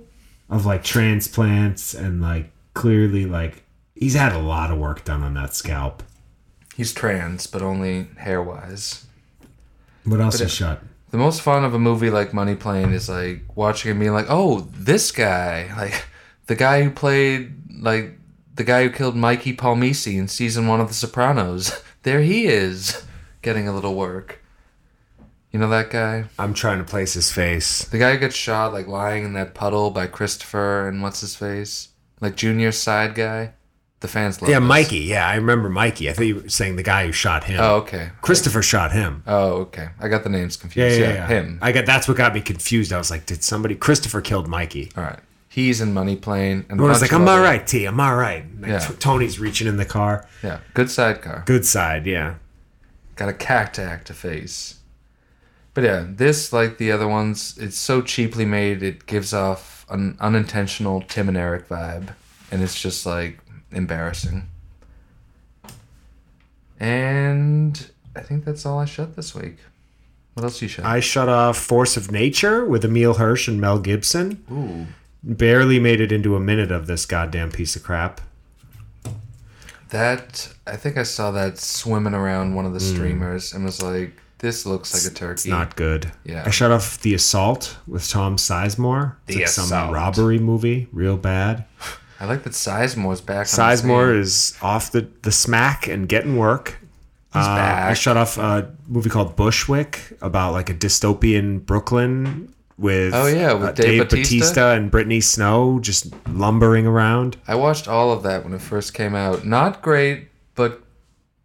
of like transplants and like clearly like he's had a lot of work done on that scalp. He's trans, but only hair wise. What else But is it- shut? The most fun of a movie like Money Plane is like watching and being like, oh, this guy, like the guy who played like the guy who killed Mikey Palmice in season one of The Sopranos. there he is, getting a little work. You know that guy? I'm trying to place his face. The guy who gets shot like lying in that puddle by Christopher and what's his face? Like Junior's side guy. The fans love Yeah, this. Mikey. Yeah, I remember Mikey. I thought you were saying the guy who shot him. Oh, okay. Christopher shot him. Oh, okay. I got the names confused. yeah, Yeah, yeah. him. I got that's what got me confused. I was like, did somebody Christopher killed Mikey? All right. He's in Money Plane. And I was like, I'm all right, T. I'm all right. Like, Yeah. T- Tony's reaching in the car. Yeah, good sidecar. Good side, yeah. Got a cactac to face. But yeah, this, like the other ones, it's so cheaply made, it gives off an unintentional Tim and Eric vibe. And it's just like, embarrassing. And I think that's all I shut this week. What else you shut? I shut off Force of Nature with Emile Hirsch and Mel Gibson. Ooh. Barely made it into a minute of this goddamn piece of crap. That I think I saw that swimming around one of the streamers and was like, "This looks like a turkey." Hmm. It's not good. Yeah. I shut off The Assault with Tom Sizemore. It's The like some robbery movie, real bad. I like that Sizemore's back. on the Sizemore is off the, the smack and getting work. He's Uh, I back. shut off a movie called Bushwick about like a dystopian Brooklyn with, Oh, yeah, with uh, Dave Dave Bautista? Batista and Brittany Snow just lumbering around. I watched all of that when it first came out. Not great, but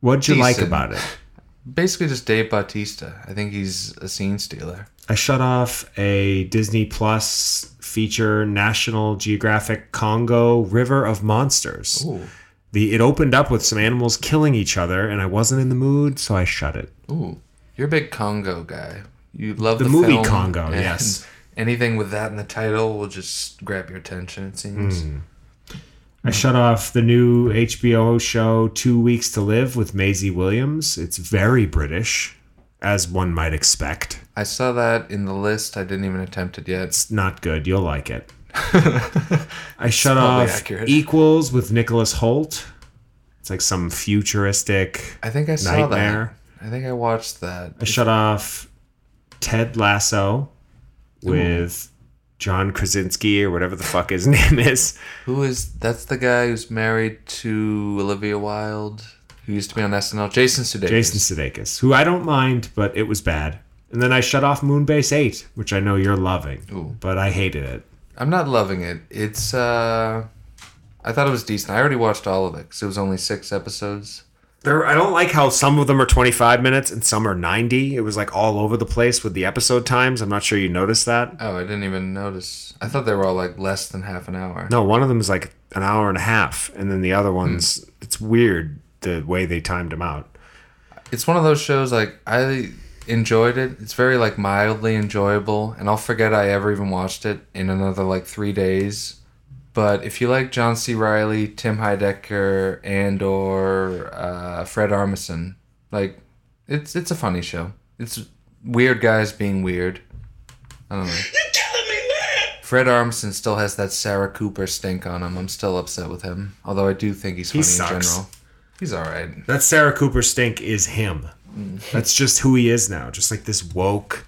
What'd you like about it? basically just Dave Bautista. I think he's a scene stealer. I shut off a Disney Plus feature, National Geographic Congo River of Monsters. Ooh, The it opened up with some animals killing each other, and I wasn't in the mood, so I shut it. ooh, you're a big Congo guy. You love The the, movie film, Congo, yes. Anything with that in the title will just grab your attention. It seems. Hmm. I shut off the new HBO show Two Weeks to Live with Maisie Williams. It's very British, as one might expect. I saw that in the list. I didn't even attempt it yet. It's not good. You'll like it. I shut off accurate. Equals with Nicholas Hoult. It's like some futuristic I think I saw nightmare. that. I think I watched that. I shut off Ted Lasso with John Krasinski or whatever the fuck his name is. Who is that's the guy who's married to Olivia Wilde, who used to be on SNL. Jason Sudeikis. Jason Sudeikis, who I don't mind, but it was bad. And then I shut off Moonbase 8, which I know you're loving, Ooh. but I hated it. I'm not loving it. It's uh, I thought it was decent. I already watched all of it because it was only six episodes. There, I don't like how some of them are 25 minutes and some are 90. It was like all over the place with the episode times. I'm not sure you noticed that. Oh, I didn't even notice. I thought they were all like less than half an hour. No, one of them is like an hour and a half, and then the other ones, it's weird the way they timed him out. It's one of those shows like I enjoyed it. It's very like mildly enjoyable, and I'll forget I ever even watched it in another like three days. But if you like John C. Reilly, Tim Heidecker, and or uh, Fred Armisen, like it's it's a funny show. It's weird guys being weird. I don't know. You're telling me that? Fred Armisen still has that Sarah Cooper stink on him. I'm still upset with him. Although I do think he's funny He sucks. in general. He's all right. That Sarah Cooper stink is him. That's just who he is now. Just like this woke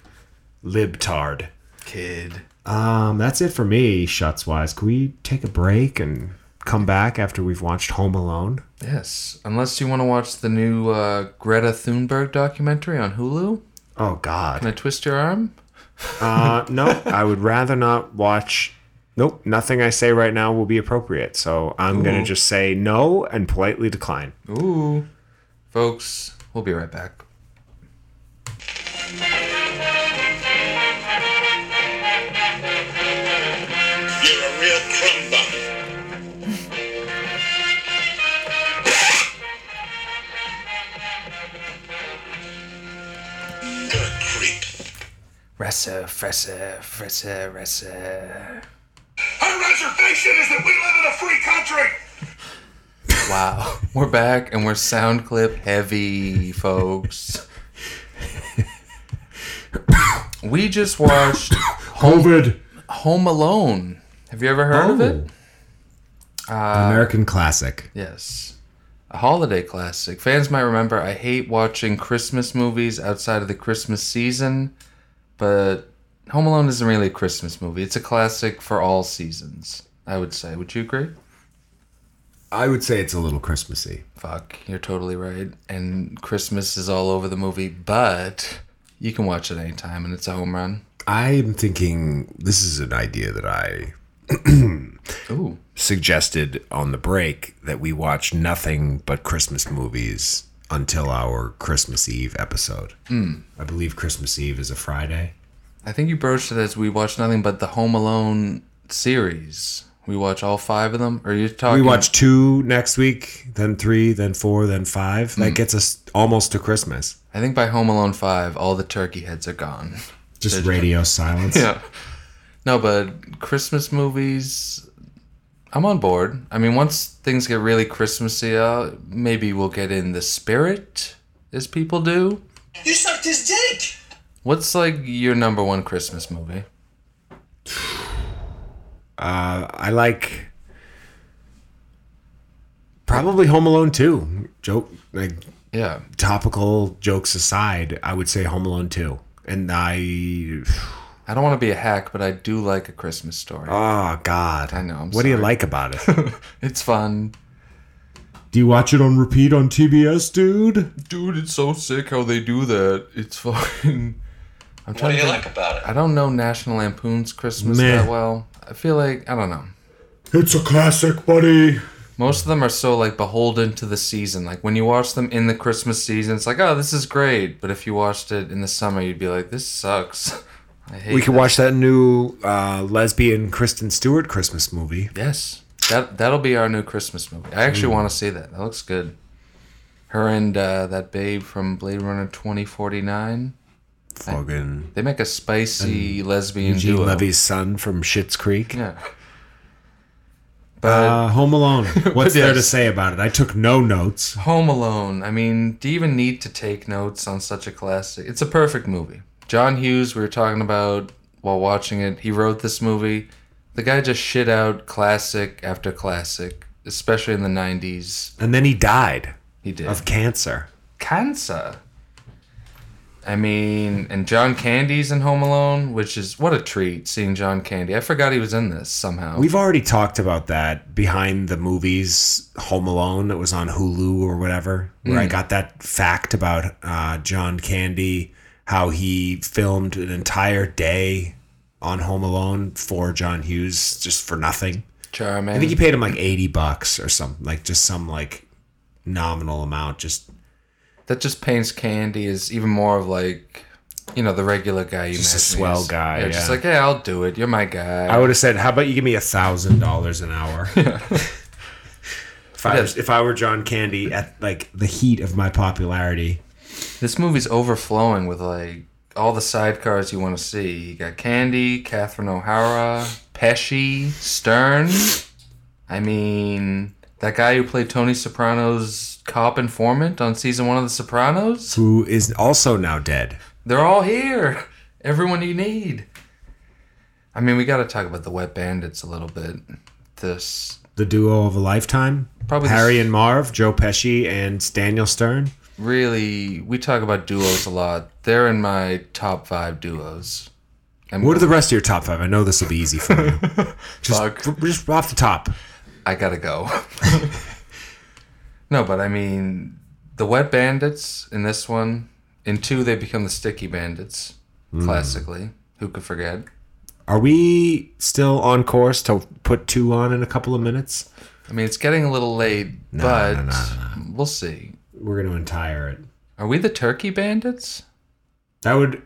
libtard. Kid. Um, that's it for me, shuts wise. Can we take a break and come back after we've watched Home Alone? Yes, unless you want to watch the new uh, Greta Thunberg documentary on Hulu. Oh God. Can I twist your arm? Uh, no, I would rather not watch. Nope, nothing I say right now will be appropriate. So I'm gonna just say no and politely decline. Ooh. Folks, we'll be right back. You're a real crumb bum. A creep. Ressa, fressa, fressa, ressa. Reservation is that we live in a free country. Wow, we're back and we're sound clip heavy, folks. we just watched COVID. Home Alone. Have you ever heard of it? Oh. American classic. Yes. A holiday classic. Fans might remember I hate watching Christmas movies outside of the Christmas season, but Home Alone isn't really a Christmas movie. It's a classic for all seasons, I would say. Would you agree? I would say it's a little Christmassy. Fuck, you're totally right. And Christmas is all over the movie, but you can watch it anytime and it's a home run. I'm thinking this is an idea that I suggested on the break that we watch nothing but Christmas movies until our Christmas Eve episode. Hmm. I believe Christmas Eve is a Friday. I think you broached it as we watch nothing but the Home Alone series. We watch all five of them? Or are you talking We watch two next week, then three, then four, then five. That gets us almost to Christmas. I think by Home Alone 5, all the turkey heads are gone. Just radio silence. Yeah. No, but Christmas movies, I'm on board. I mean, once things get really Christmassy, uh, maybe we'll get in the spirit, as people do. You sucked his dick! What's like your number one Christmas movie? Uh, I like probably Home Alone 2. Joke like Yeah, topical jokes aside, I would say Home Alone 2. And I I don't want to be a hack, but I do like a Christmas story. oh god. I know, I'm what do you like about it? it's fun. do you watch it on repeat on TBS, dude? Dude, it's so sick how they do that. It's fucking. I'm What trying do you think, like about it? I don't know National Lampoon's Christmas Meh. that well. I feel like I don't know. It's a classic, buddy. Most of them are so like beholden to the season. Like when you watch them in the Christmas season, it's like, oh, this is great. But if you watched it in the summer, you'd be like, this sucks. I hate. We could that. watch that new uh, lesbian Kristen Stewart Christmas movie. Yes, that that'll be our new Christmas movie. I actually Hmm. want to see that. That looks good. Her and uh, that babe from Blade Runner twenty forty nine. Fucking They make a spicy lesbian Eugene duo. Levy's son from Schitt's Creek. Yeah. But Uh, Home Alone. What's there to say about it? I took no notes. Home Alone. I mean, do you even need to take notes on such a classic? It's a perfect movie. John Hughes, we were talking about while watching it. He wrote this movie. The guy just shit out classic after classic, especially in the 90s. And then he died He did. of cancer. cancer. I mean, and John Candy's in Home Alone, which is what a treat seeing John Candy. I forgot he was in this somehow. We've already talked about that behind the movies Home Alone that was on Hulu or whatever, where I got that fact about uh, John Candy, how he filmed an entire day on Home Alone for John Hughes just for nothing. Charming. I think he paid him like 80 bucks or something, like just some like nominal amount. Just that just paints Candy as even more of like, you know, the regular guy You just a swell is. guy. Yeah, yeah, just like hey, I'll do it. You're my guy. I would have said, "How about you give me a thousand dollars an hour?" if I was, if I were John Candy at like the heat of my popularity, This movie's overflowing with like all the sidecars you want to see. You got Candy, Catherine O'Hara, Pesci, Stern. I mean, that guy who played Tony Soprano's cop informant on season one of The Sopranos. who is also now dead. They're all here. Everyone you need. I mean, we got to talk about the Wet Bandits a little bit. This The duo of a lifetime. Probably Harry and Marv, Joe Pesci and Daniel Stern. really, we talk about duos a lot. They're in my top five duos. I'm What are the rest of your top five? I know this will be easy for you. just, just off the top. I gotta go. no, but I mean, the Wet Bandits in this one. In two, they become the Sticky Bandits. Hmm. Classically, who could forget? Are we still on course to put two on in a couple of minutes? I mean, it's getting a little late, but no, no, we'll see. We're going to entire it. Are we the Turkey Bandits? That would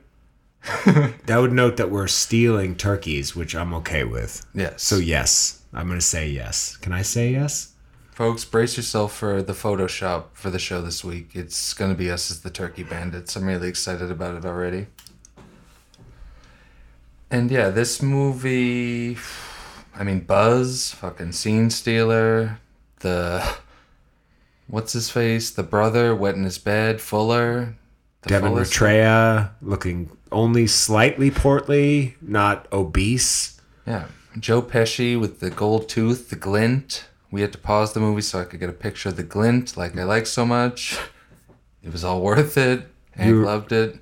that would note that we're stealing turkeys, which I'm okay with. Yes. So yes, I'm gonna say yes. Can I say yes? Folks, brace yourself for the Photoshop for the show this week. It's going to be us as the Turkey Bandits. I'm really excited about it already. And yeah, this movie. I mean, Buzz, fucking Scene Stealer, the. What's his face? The brother, wet in his bed, Fuller. The Devin Ratray looking only slightly portly, not obese. Yeah. Joe Pesci with the gold tooth, the glint. We had to pause the movie so I could get a picture of the glint, like I like so much. It was all worth it. Hank You- loved it.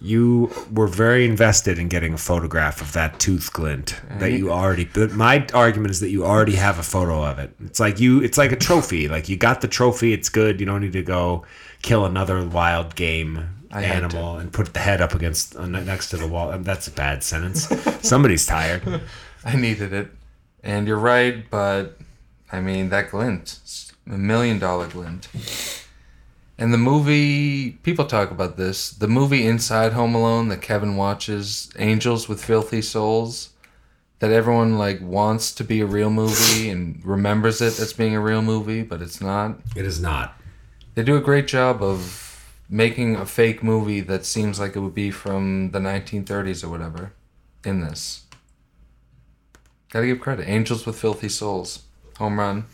You were very invested in getting a photograph of that tooth glint that you already. But my argument is that you already have a photo of it. It's like you. It's like a trophy. Like you got the trophy. It's good. You don't need to go kill another wild game I had animal and put the head up against uh, ne- next to the wall. Um, That's a bad sentence. Somebody's tired. I needed it. And you're right, but I mean, that glint, a million dollar glint. And the movie, people talk about this. The movie Inside Home Alone that Kevin watches, Angels with Filthy Souls, that everyone like wants to be a real movie and remembers it as being a real movie, but it's not. It is not. They do a great job of making a fake movie that seems like it would be from the 1930s or whatever in this. Gotta give credit. Angels with Filthy Souls. Home run.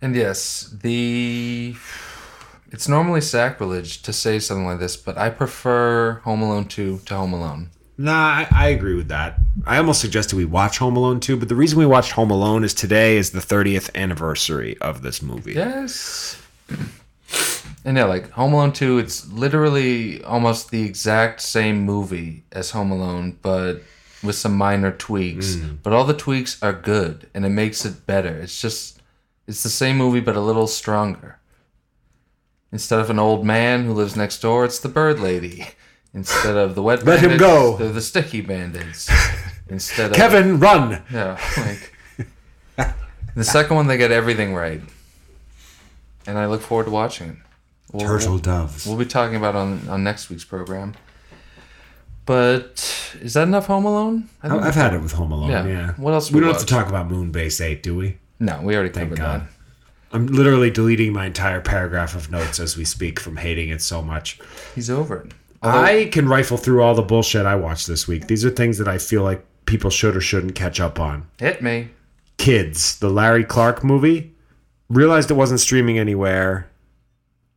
And yes, the it's normally sacrilege to say something like this, but I prefer Home Alone 2 to Home Alone. Nah, I, I agree with that. I almost suggested we watch Home Alone 2, but the reason we watched Home Alone is today is the 30th anniversary of this movie. Yes. And yeah, like Home Alone 2, it's literally almost the exact same movie as Home Alone, but with some minor tweaks. Mm. But all the tweaks are good and it makes it better. It's just it's the same movie but a little stronger. Instead of an old man who lives next door, it's the bird lady. Instead of the wet Let him go. they're the sticky bandits. Instead of Kevin, run! yeah, like the second one, they get everything right, and I look forward to watching it. We'll, Turtle we'll, doves. we'll be talking about it on on next week's program. But is that enough Home Alone? I I've had it with Home Alone, Yeah. yeah. What else We we don't have to talk about Moonbase 8, do we? no, we already Thank covered God. that. I'm literally deleting my entire paragraph of notes as we speak from hating it so much. He's over it. Although- I can rifle through all the bullshit I watched this week. These are things that I feel like people should or shouldn't catch up on. Hit me. Kids, the Larry Clark movie, realized it wasn't streaming anywhere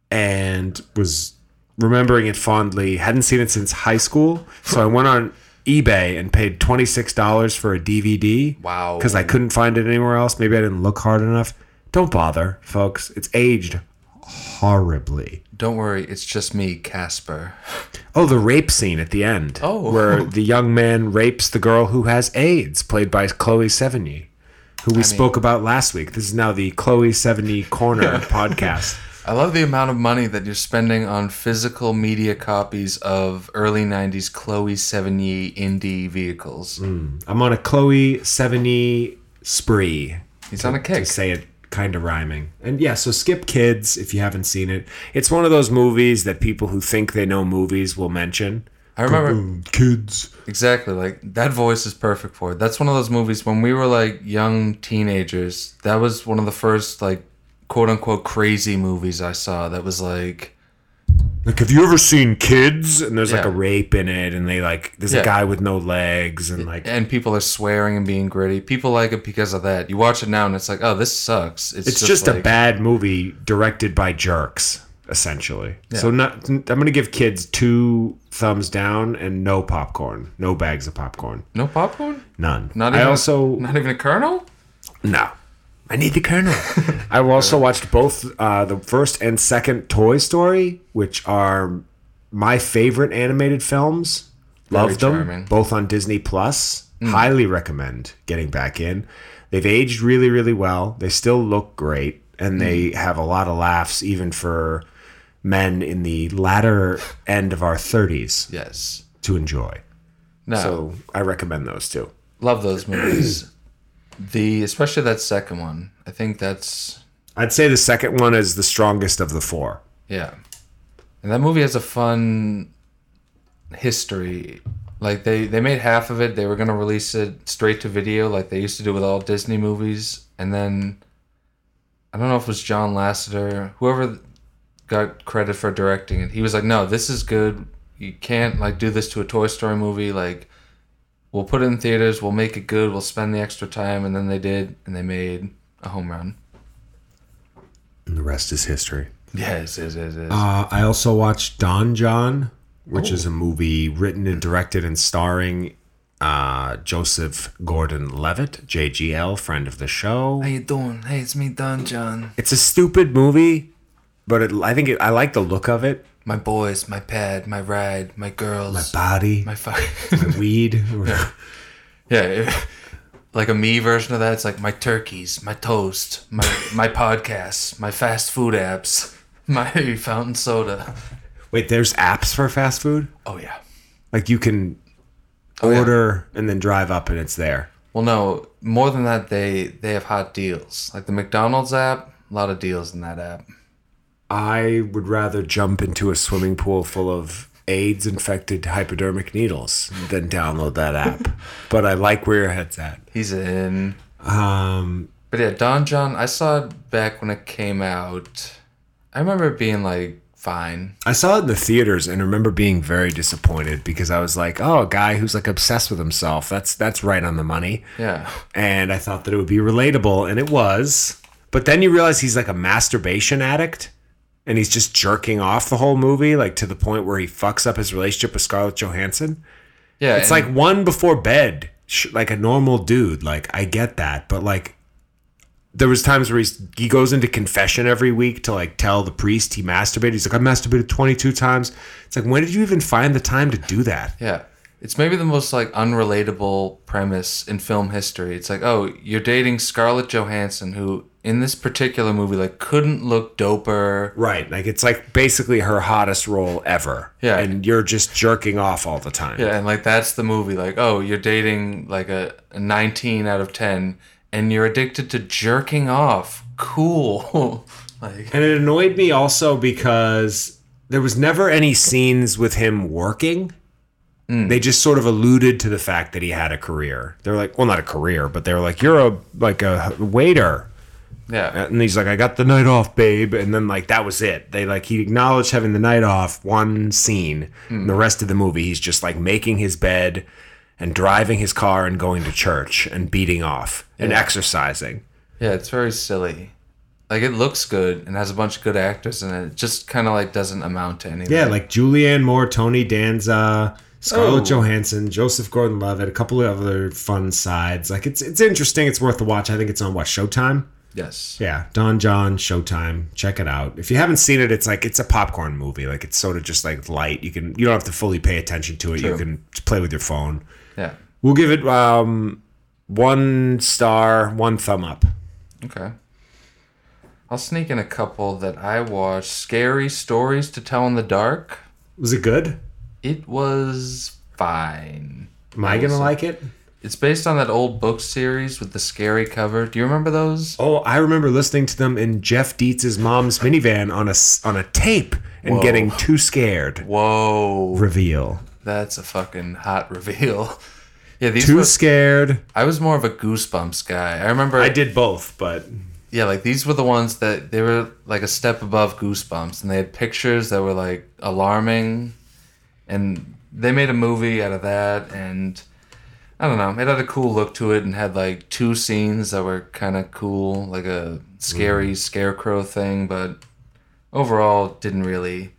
and was remembering it fondly. Hadn't seen it since high school. So I went on eBay and paid $26 for a DVD. Wow. Because I couldn't find it anywhere else. Maybe I didn't look hard enough. Don't bother, folks. It's aged horribly. Don't worry, it's just me, Casper. Oh, the rape scene at the end. Oh. Where the young man rapes the girl who has AIDS, played by Chloe Sevigny, who we spoke about last week. This is now the Chloe Sevigny Corner podcast. I love the amount of money that you're spending on physical media copies of early '90s Chloe Sevigny indie vehicles. Hmm. I'm on a Chloe Sevigny spree. He's on a To kick. say it kind of rhyming. And yeah, so skip kids if you haven't seen it. It's one of those movies that people who think they know movies will mention. I remember kids. exactly like that voice is perfect for it. That's one of those movies when we were like young teenagers. That was one of the first like quote unquote crazy movies I saw. That was like Like, have you ever seen Kids? And there's like Yeah. a rape in it, and they like there's Yeah. a guy with no legs, and like and people are swearing and being gritty. People like it because of that. You watch it now and it's like, oh, this sucks. It's, it's just, a like- bad movie directed by jerks, essentially. So not I'm gonna give Kids two thumbs down and no popcorn, no bags of popcorn, No popcorn. none. Not I also not even a kernel. no. I need the kernel. I've also watched both uh, the first and second Toy Story, which are my favorite animated films. Love them charming. both on Disney Plus. Highly recommend getting back in. They've aged really, really well. They still look great, and they have a lot of laughs, even for men in the latter end of our thirties Yes. to enjoy. No. So I recommend those too. Love those movies. the especially that second one. I think that's I'd say the second one is the strongest of the four. yeah. And that movie has a fun history. Like they they made half of it. They were gonna release it straight to video, like they used to do with all Disney movies. And then I don't know if it was John Lasseter, whoever got credit for directing it. He was like, "No, this is good. You can't like do this to a Toy Story movie. Like, we'll put it in theaters. We'll make it good. We'll spend the extra time." And then they did, and they made a home run. And the rest is history. Yes, yes, yes. Uh, I also watched Don Jon, which is a movie written and directed and starring uh, Joseph Gordon-Levitt, JGL, friend of the show. How you doing? Hey, it's me, Don Jon. It's a stupid movie, but it, I think it, I like the look of it. My boys, my pad, my ride, my girls, My body, my my, weed. yeah, it- like a me version of that. It's like my turkeys, my toast, my my podcasts, my fast food apps, my fountain soda. Wait, there's apps for fast food. Oh yeah. Like you can Oh, yeah. order and then drive up and it's there. Well, no, more than that, they they have hot deals. Like the McDonald's app, a lot of deals in that app. I would rather jump into a swimming pool full of AIDS infected hypodermic needles than download that app. but I like where your head's at. He's in. Um, But yeah, Don Jon, I saw it back when it came out. I remember it being like fine. I saw it in the theaters and remember being very disappointed because I was like, "Oh, a guy who's like obsessed with himself. That's that's right on the money." Yeah. And I thought that it would be relatable, and it was. But then you realize he's like a masturbation addict, and he's just jerking off the whole movie, like to the point where he fucks up his relationship with Scarlett Johansson. Yeah. It's like one before bed, like a normal dude. Like I get that, but like there was times where he's, he goes into confession every week to like tell the priest he masturbated. He's like, I masturbated 22 times. It's like, when did you even find the time to do that? Yeah. It's maybe the most like unrelatable premise in film history. It's like, oh, you're dating Scarlett Johansson, who in this particular movie like couldn't look doper. Right. Like it's like basically her hottest role ever. Yeah. And you're just jerking off all the time. Yeah, and like that's the movie. Like, oh, you're dating like a, a 19 out of 10, and you're addicted to jerking off. Cool. like, And it annoyed me also because there was never any scenes with him working. Mm. They just sort of alluded to the fact that he had a career. They're like, well, not a career, but they're like, you're a like a waiter. Yeah, uh, And he's like, I got the night off, babe. And then like that was it. They like he acknowledged having the night off, one scene. Hmm. And the rest of the movie, he's just like making his bed and driving his car and going to church and beating off and exercising. yeah, it's very silly. Like it looks good and has a bunch of good actors in it. It just kind of like doesn't amount to anything. Yeah, like Julianne Moore, Tony Danza, Scarlett Oh. Johansson, Joseph Gordon-Levitt, a couple of other fun sides. Like it's it's interesting. It's worth the watch. I think it's on what Showtime. Yes, Yeah, Don Jon Showtime. Check it out. If you haven't seen it, it's like it's a popcorn movie. Like it's sort of just like light. You can you don't have to fully pay attention to it. You True. can play with your phone. yeah. We'll give it um one star, one thumb up. Okay. I'll sneak in a couple that I watched. Scary stories to tell in the dark. Was it good? It was fine. Am I gonna like it? It's based on that old book series with the scary cover. Do you remember those? Oh, I remember listening to them in Jeff Dietz's mom's minivan on a on a tape and Whoa. getting too scared. Whoa, Reveal. that's a fucking hot reveal. Yeah, these Too were. scared. I was more of a Goosebumps guy. I remember. I did both, but Yeah, like these were the ones that they were like a step above Goosebumps, and they had pictures that were like alarming, and they made a movie out of that, and I don't know, it had a cool look to it, and had like two scenes that were kind of cool, like a scary mm. scarecrow thing, but overall didn't really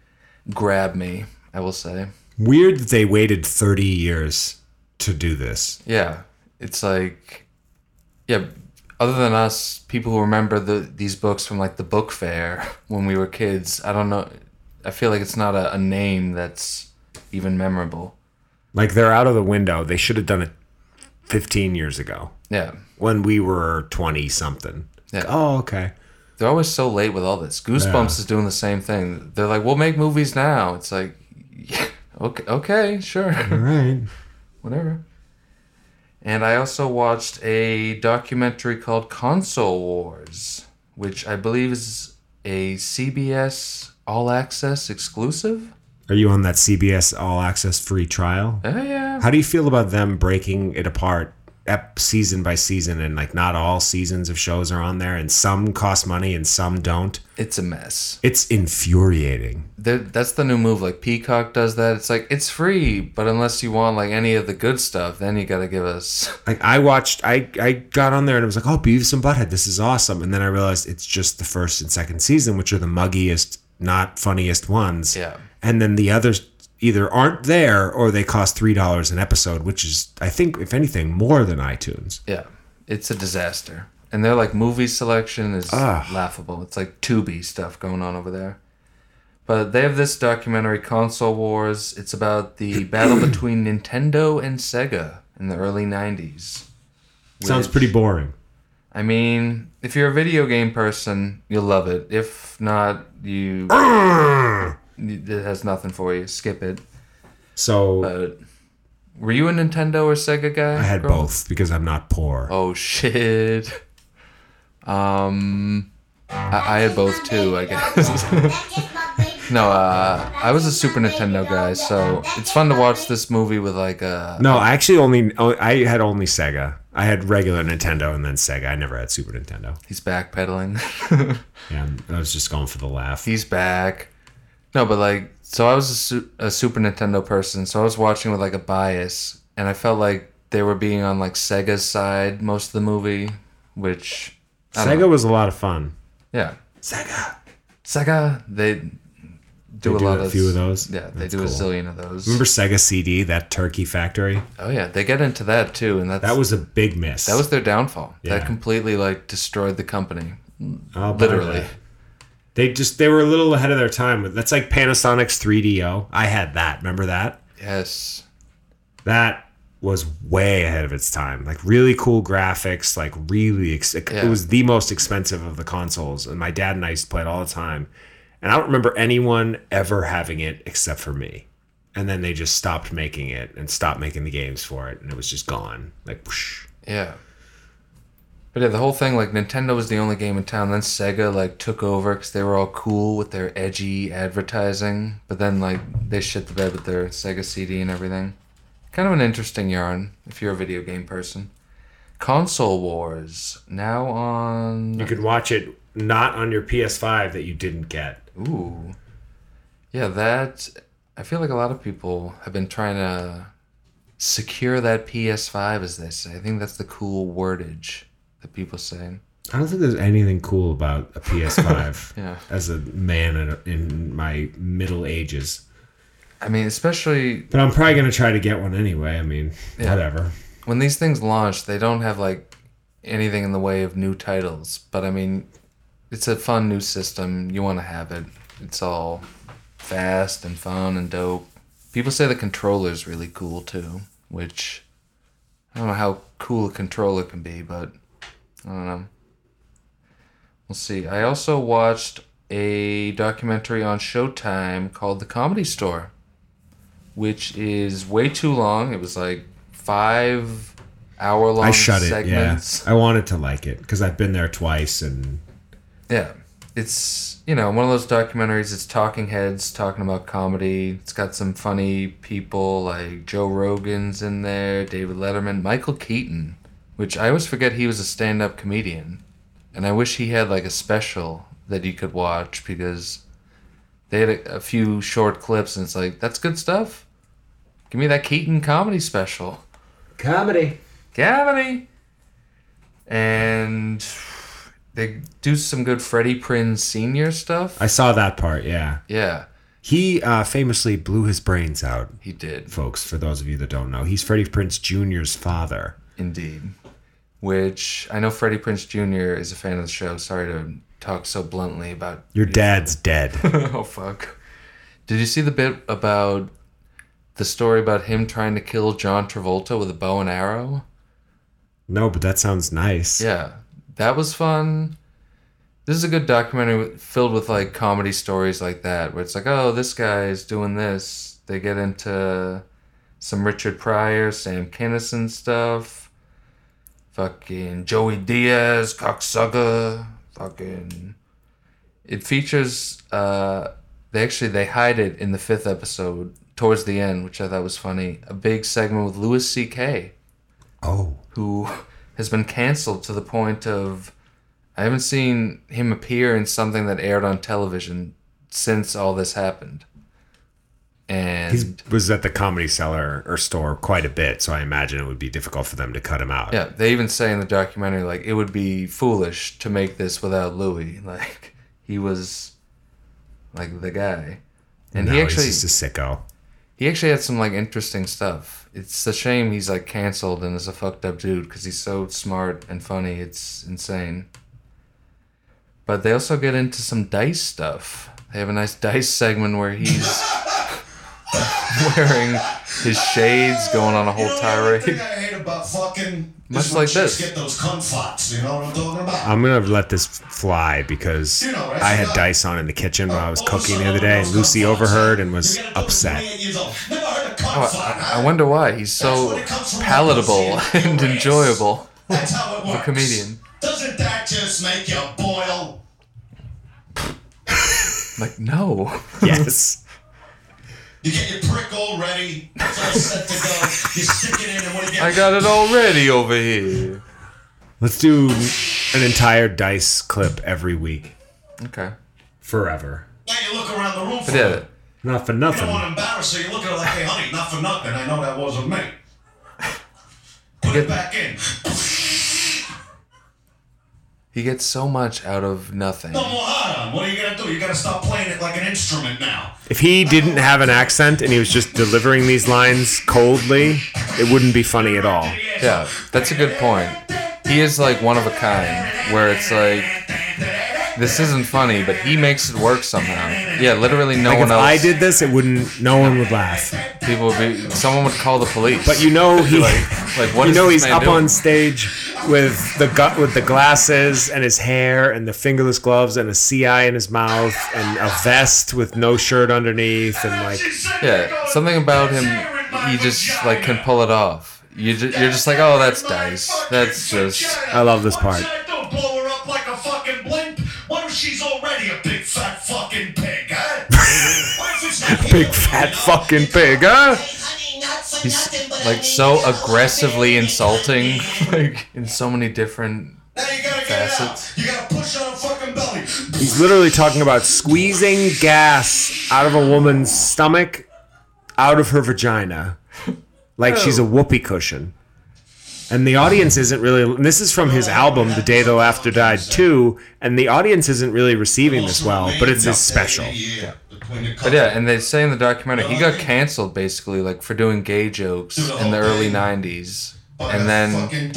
grab me. I will say, weird that they waited 30 years to do this. yeah, it's like, yeah. Other than us, people who remember the these books from like the book fair when we were kids, I don't know. I feel like it's not a, a name that's even memorable. Like they're out of the window. They should have done it 15 years ago Yeah, when we were 20 something. Yeah. Oh, okay. they're always so late with all this. Goosebumps Yeah. is doing the same thing. They're like, "We'll make movies now." It's like, yeah, okay, okay, sure, All right. whatever. And I also watched a documentary called Console Wars, which I believe is a CBS All Access exclusive. Are you on that CBS All Access free trial? Oh, yeah, yeah. How do you feel about them breaking it apart season by season and like not all seasons of shows are on there and some cost money and some don't? It's a mess. It's infuriating. They're, that's the new move. Like Peacock does that. It's like it's free, but unless you want like any of the good stuff, then you gotta give us. Like I watched, I I got on there and it was like, oh, Beavis and Butthead, this is awesome. And then I realized it's just the first and second season, which are the muggiest, not funniest ones. Yeah. And then the others either aren't there or they cost three dollars an episode, which is, I think, if anything, more than iTunes. Yeah, it's a disaster. And their like movie selection is Ugh. laughable. It's like Tubi stuff going on over there. But they have this documentary, Console Wars. It's about the battle between Nintendo and Sega in the early '90s. Sounds pretty boring. I mean, if you're a video game person, you'll love it. If not, you it has nothing for you. Skip it. So But were you a Nintendo or Sega guy? I had growing- both because I'm not poor. Oh shit. Um, I, I had both too. I guess. no, uh, I was a Super Nintendo guy, so it's fun to watch this movie with like uh No, I actually only oh, I had only Sega. I had regular Nintendo and then Sega. I never had Super Nintendo. He's backpedaling. Yeah, I was just going for the laugh. He's back. No, but like, so I was a, su- a Super Nintendo person, so I was watching with like a bias, and I felt like they were being on like Sega's side most of the movie, which I Sega was a lot of fun. yeah, Sega. Sega they do They a do lot a of few of those? Yeah, they That's do a zillion of those. Remember Sega CD, that turkey factory? Oh yeah, they get into that too, and that's That was a big miss. that was their downfall. Yeah. That completely like destroyed the company, I'll literally. They just they were a little ahead of their time. That's like Panasonic's 3DO. I had that. Remember that? Yes, That was way ahead of its time. Like really cool graphics. Like really, ex- it was the most expensive of the consoles. And my dad and I used to play it all the time. And I don't remember anyone ever having it except for me. And then they just stopped making it and stopped making the games for it, and it was just gone. Like, whoosh. yeah. But yeah, the whole thing like Nintendo was the only game in town. Then Sega like took over because they were all cool with their edgy advertising. But then like they shit the bed with their Sega CD and everything. Kind of an interesting yarn if you're a video game person. Console Wars now on. you could watch it not on your PS5 that you didn't get. Ooh. Yeah, that. I feel like a lot of people have been trying to secure that PS5, as they say. I think that's the cool wordage that people say. I don't think there's anything cool about a PS5 Yeah. as a man in, in my middle ages. I mean, especially But I'm probably going to try to get one anyway. I mean, Yeah. whatever. when these things launch, they don't have like anything in the way of new titles. But I mean, it's a fun new system. You want to have it. It's all fast and fun and dope. People say the controller's really cool too, which I don't know how cool a controller can be, but I don't know. We'll see. I also watched a documentary on Showtime called The Comedy Store, which is way too long. It was like five hour long I shut it. Yeah. I wanted to like it because I've been there twice and Yeah. It's, you know, one of those documentaries, it's talking heads talking about comedy. It's got some funny people like Joe Rogan's in there, David Letterman, Michael Keaton, which I always forget he was a stand up comedian. And I wish he had like a special that you could watch because they had a, a few short clips and it's like, that's good stuff. Give me that Keaton comedy special. comedy. Comedy. And they do some good Freddie Prinze Senior stuff. I saw that part. Yeah. yeah, He uh, famously blew his brains out, he did folks. For those of you that don't know, he's Freddie Prinze Jr.'s father. indeed. Which I know Freddie Prinze Jr. is a fan of the show. Sorry to talk so bluntly about Your dad's dead. oh fuck. Did you see the bit about the story about him trying to kill John Travolta with a bow and arrow? no, but that sounds nice. Yeah, that was fun. This is a good documentary filled with like comedy stories like that, where it's like, oh, this guy's doing this. They get into some Richard Pryor, Sam Kinison stuff. Fucking Joey Diaz, cocksucker. Fucking. It features. uh They actually they hide it in the fifth episode towards the end, which I thought was funny. A big segment with Louis C.K Oh. who has been canceled to the point of I haven't seen him appear in something that aired on television since all this happened. And He was at the comedy cellar or store quite a bit, so I imagine it would be difficult for them to cut him out. yeah, they even say in the documentary like it would be foolish to make this without Louis. Like he was like the guy. And No, he actually he's just a sicko. he actually had some like interesting stuff. It's a shame he's like canceled and is a fucked up dude because he's so smart and funny. It's insane. But they also get into some dice stuff. They have a nice dice segment where he's wearing his shades, going on a whole tirade. I hate about fucking. Much is when like chicks this. Get those cum fots. You know what I'm talking about? I'm gonna let this fly because You know, right? I had dice on in the kitchen while I was oh, cooking the other day, and Lucy overheard and was upset. Oh, I, I wonder why he's so palatable and enjoyable. That's how it works. A comedian. Doesn't that just make you boil? Like no. Yes. You get your prick all ready. It's all set to go. You stick it in, and when you get I got it all ready over here. Let's do an entire dice clip every week Okay. forever. Now you look around the room for But yeah, it. Not for You nothing. don't want to embarrass her. You look at her like, hey, honey, not for nothing. I know that wasn't me. Put it back in. He gets so much out of nothing. No more hard. What are you gonna do? You gotta stop playing it like an instrument now. If he didn't have an accent and he was just delivering these lines coldly, it wouldn't be funny at all. Yeah, that's a good point. He is like one of a kind, where it's like this isn't funny, but he makes it work somehow. Yeah, literally no Like one if else. I did this, it wouldn't. No one would laugh. people would be. Someone would call the police. But you know he. like, like what you know he's up doing? on stage with the gut with the glasses and his hair and the fingerless gloves and a CI in his mouth and a vest with no shirt underneath and like Yeah, something about him. He just like can pull it off. You ju- you're just like, oh, that's dice. That's just. I love this part. Big fat fucking pig, huh? He's like so aggressively insulting, like in so many different. Now you gotta get Facets. it out. You gotta push on her fucking belly. He's literally talking about squeezing gas out of a woman's stomach, out of her vagina, like she's a oh. whoopee cushion. And the audience isn't really. This is from his album, The Day the Laughter Died 2, and the audience isn't really receiving this well, but it's his special. Yeah. But yeah, and they say in the documentary he got canceled basically like for doing gay jokes in the early '90s, and then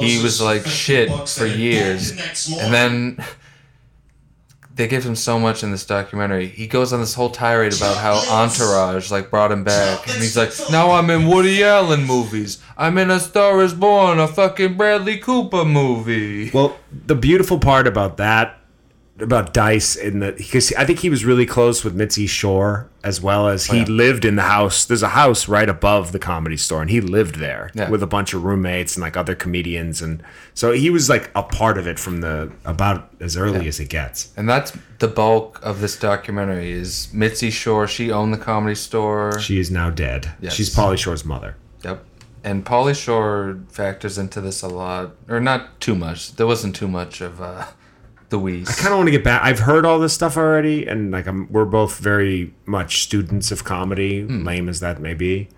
he was like shit for years, and then they give him so much in this documentary. He goes on this whole tirade about how Entourage like brought him back, and he's like, "Now I'm in Woody Allen movies. I'm in A Star Is Born, a fucking Bradley Cooper movie." Well, the beautiful part about that, about Dice, in the because I think he was really close with Mitzi Shore as well as he yeah. lived in the house. There's a house right above the comedy store, and he lived there Yeah. with a bunch of roommates and like other comedians, and so he was like a part of it from the about as early as it gets. And that's the bulk of this documentary is Mitzi Shore. She owned the comedy store. She is now dead. Yes. She's Pauly Shore's mother. Yep. And Pauly Shore factors into this a lot, or not too much. There wasn't too much of uh, I kind of want to get back. I've heard all this stuff already, and like I'm, we're both very much students of comedy, lame as that may be.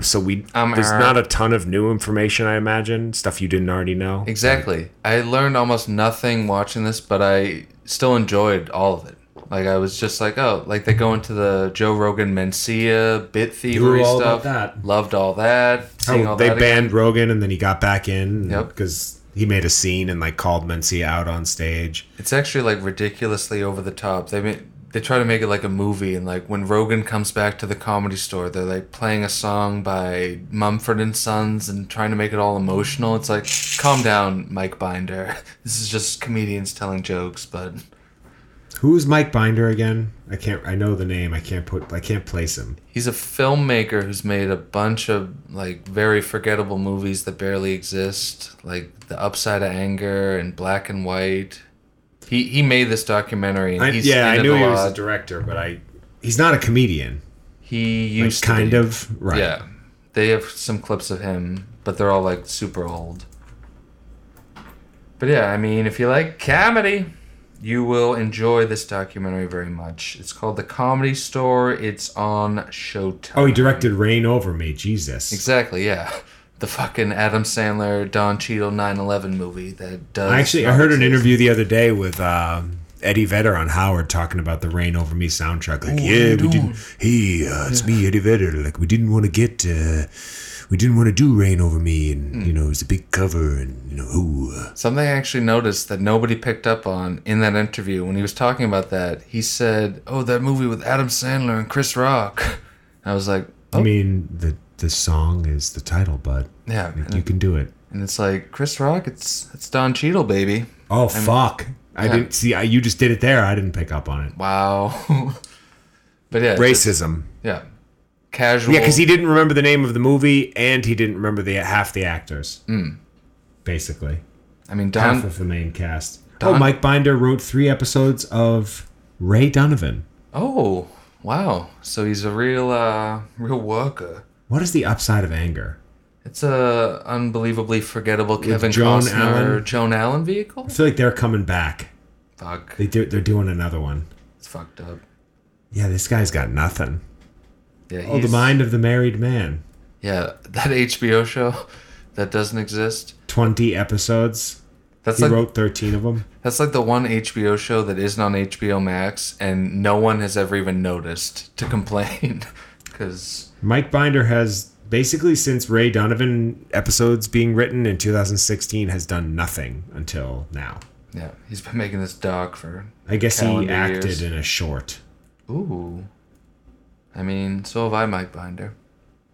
So we Um, there's uh, not a ton of new information. I imagine stuff you didn't already know. Exactly. I learned almost nothing watching this, but I still enjoyed all of it. Like I was just like, oh, like they go into the Joe Rogan Mencia bit about stuff. Loved all that. Seeing Oh, all they that banned again. Rogan, and then he got back in Yep. because he made a scene and like called Mencia out on stage. It's actually like ridiculously over the top. They ma- they try to make it like a movie, and like when Rogan comes back to the comedy store, they're like playing a song by Mumford and Sons and trying to make it all emotional. It's like, calm down, Mike Binder. This is just comedians telling jokes, but Who's Mike Binder again? I can't. I know the name. I can't put. I can't place him. he's a filmmaker who's made a bunch of like very forgettable movies that barely exist, like The Upside of Anger and Black and White. He he made this documentary, I, he's yeah, I knew he was a director, but I. He's not a comedian. He Like used to kind of right. Yeah, they have some clips of him, but they're all like super old. But yeah, I mean, if you like comedy, you will enjoy this documentary very much. It's called The Comedy Store. It's on Showtime. Oh, he directed Reign Over Me. Jesus. Exactly, yeah. The fucking Adam Sandler, Don Cheadle 9/11 movie that does. I actually I heard an interview the other day with um, Eddie Vedder on Howard talking about the Reign Over Me soundtrack. Like, yeah, we didn't. Hey, uh, it's me, Eddie Vedder. Like, we didn't want to get. Uh, we didn't want to do Reign Over Me, and Hmm. you know, it was a big cover, and you know, uh, Something I actually noticed that nobody picked up on in that interview when he was talking about that. He said, "Oh, that movie with Adam Sandler and Chris Rock." I was like, I "Oh, mean, the the song is the title, bud. yeah." You can do it. and it's like Chris Rock. It's it's Don Cheadle, baby. Oh fuck! I Yeah. didn't see. I, you just did it there. I didn't pick up on it. Wow. but yeah, just- Racism. yeah, casual. Yeah, because he didn't remember the name of the movie, and he didn't remember the half the actors. Basically, I mean, half of the main cast. oh, Mike Binder wrote three episodes of Ray Donovan. Oh, wow. So he's a real, uh, real worker. What is the upside of anger? It's a unbelievably forgettable Kevin Joan Costner, Allen? Joan Allen vehicle. I feel like they're coming back. Fuck, They do. They're doing another one. it's fucked up. Yeah, this guy's got nothing. Yeah, Oh, the mind of the married man. Yeah, that HBO show that doesn't exist. 20 episodes. That's He like wrote 13 of them. that's like the one HBO show that isn't on HBO Max, and no one has ever even noticed to complain. Because Mike Binder has basically since Ray Donovan episodes being written in 2016 has done nothing until now. yeah, he's been making this doc for. I guess he acted years. in a short. Ooh. I mean, so have I, Mike Binder.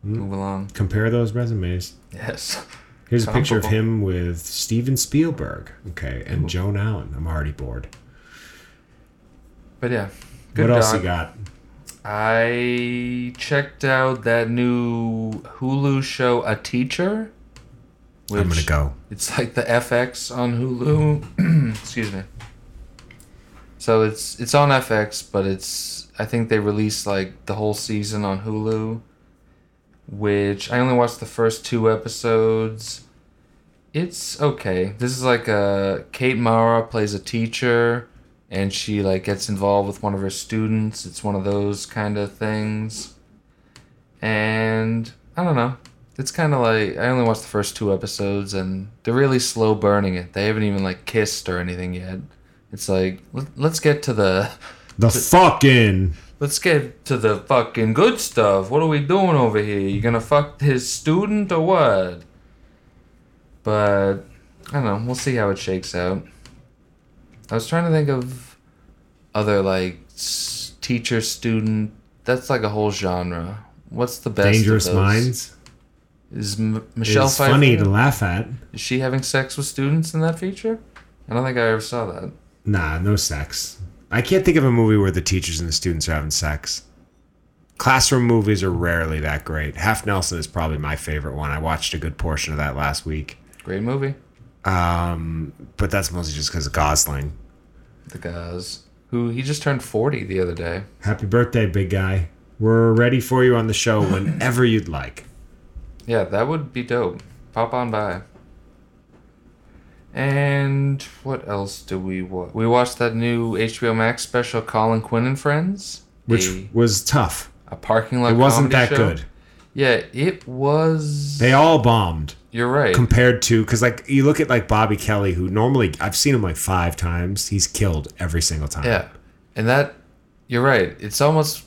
Hmm. Move along. Compare those resumes. Yes. Here's a picture of him with Steven Spielberg. Okay, and Joan Allen. I'm already bored. But yeah. Good what else you got? I checked out that new Hulu show, A Teacher. I'm gonna go. It's like the FX on Hulu. Excuse me. So it's it's on FX, but it's I think they released like the whole season on Hulu, which I only watched the first two episodes. It's okay. This is like a Kate Mara plays a teacher and she like gets involved with one of her students. It's one of those kind of things. And I don't know. It's kind of like I only watched the first two episodes and they're really slow burning it. They haven't even like kissed or anything yet. It's like let, let's get to the The fucking. let's get to the fucking good stuff. What are we doing over here? You gonna fuck his student or what? But I don't know. We'll see how it shakes out. I was trying to think of other like s- teacher student. That's like a whole genre. What's the best? Dangerous? Minds. Is M- Michelle It's Pfeiffer? funny to laugh at. Is she having sex with students in that feature? I don't think I ever saw that. Nah, no sex. I can't think of a movie where the teachers and the students are having sex. Classroom movies are rarely that great. Half Nelson is probably my favorite one. I watched a good portion of that last week. Great movie. Um, but that's mostly just because of Gosling. The guys who he just turned forty the other day. Happy birthday, big guy. We're ready for you on the show whenever you'd like. Yeah, that would be dope. Pop on by. And what else do we watch? We watched that new HBO Max special, Colin Quinn and Friends, Which a, was tough. a parking lot. It wasn't that show. good. Yeah, it was. They all bombed You're right. compared to because like you look at like Bobby Kelly, who normally I've seen him like five times. He's killed every single time. Yeah. And that, you're right. It's almost,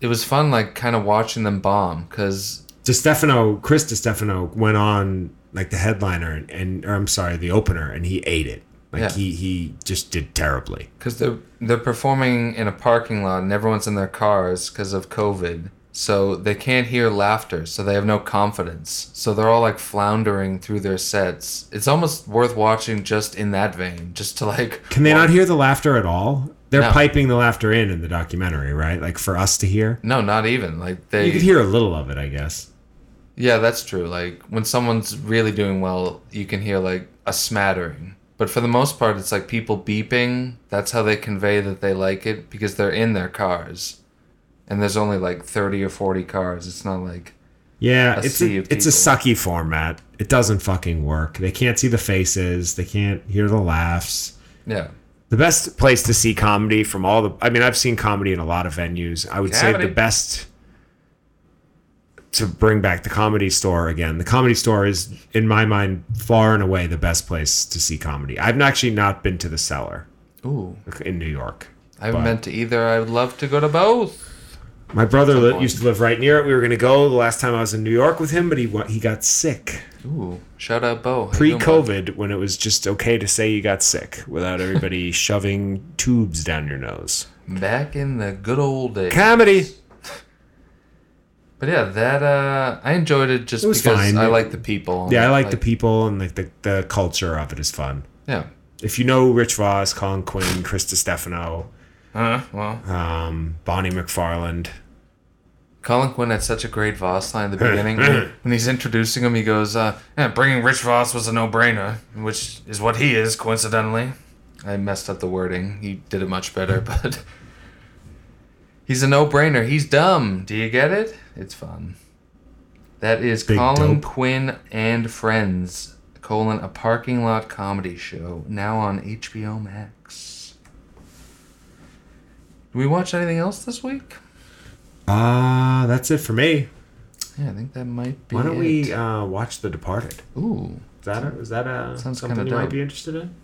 it was fun, like, kind of watching them bomb, because, DeStefano, Chris DeStefano went on like the headliner and, and or I'm sorry, the opener, and he ate it. Like Yeah. he he just did terribly. because they're, they're performing in a parking lot and everyone's in their cars because of COVID. So they can't hear laughter, so they have no confidence. So they're all like floundering through their sets. It's almost worth watching just in that vein, just to like. Can they not hear the laughter at all? They're No. piping the laughter in in the documentary, right? Like for us to hear. No, not even like they. You could hear a little of it, I guess. Yeah, that's true. Like when someone's really doing well, you can hear like a smattering. But for the most part, it's like people beeping. That's how they convey that they like it because they're in their cars. And there's only like 30 or 40 cars. It's not like Yeah, A it's a, it's a sucky format. It doesn't fucking work. They can't see the faces. They can't hear the laughs. yeah. The best place to see comedy from all the I mean, I've seen comedy in a lot of venues. I would say the best to bring back the comedy store again. The comedy store is in my mind far and away the best place to see comedy. I've actually not been to the cellar Ooh. in New York. I haven't been to either. I would love to go to both. My brother li- used to live right near it. We were going to go the last time I was in New York with him, but he wa- he got sick. Ooh. Shout out Bo. How you doing, bud? Pre-COVID when it was just okay to say you got sick without everybody shoving tubes down your nose. Back in the good old days. Comedy. But yeah, that uh I enjoyed it just It was because fine. I like the people. Yeah, I like the people and like the, the culture of it is fun. Yeah. If you know Rich Voss, Colin Quinn, Chris Stefano, Uh, well, um, Bonnie McFarlane. Colin Quinn had such a great Voss line at the beginning. when, when he's introducing him, he goes, uh, yeah, bringing Rich Voss was a no-brainer, which is what he is, coincidentally. I messed up the wording. He did it much better, but... he's a no-brainer. He's dumb. Do you get it? It's fun. That is Big Colin dope. Quinn and Friends, colon, a parking lot comedy show, now on HBO Max. Did we watch anything else this week? Uh, that's it for me. Yeah, I think that might be. It. Why don't it. we uh, watch The Departed? Ooh. Is that a, is that a, Sounds something you might be interested in?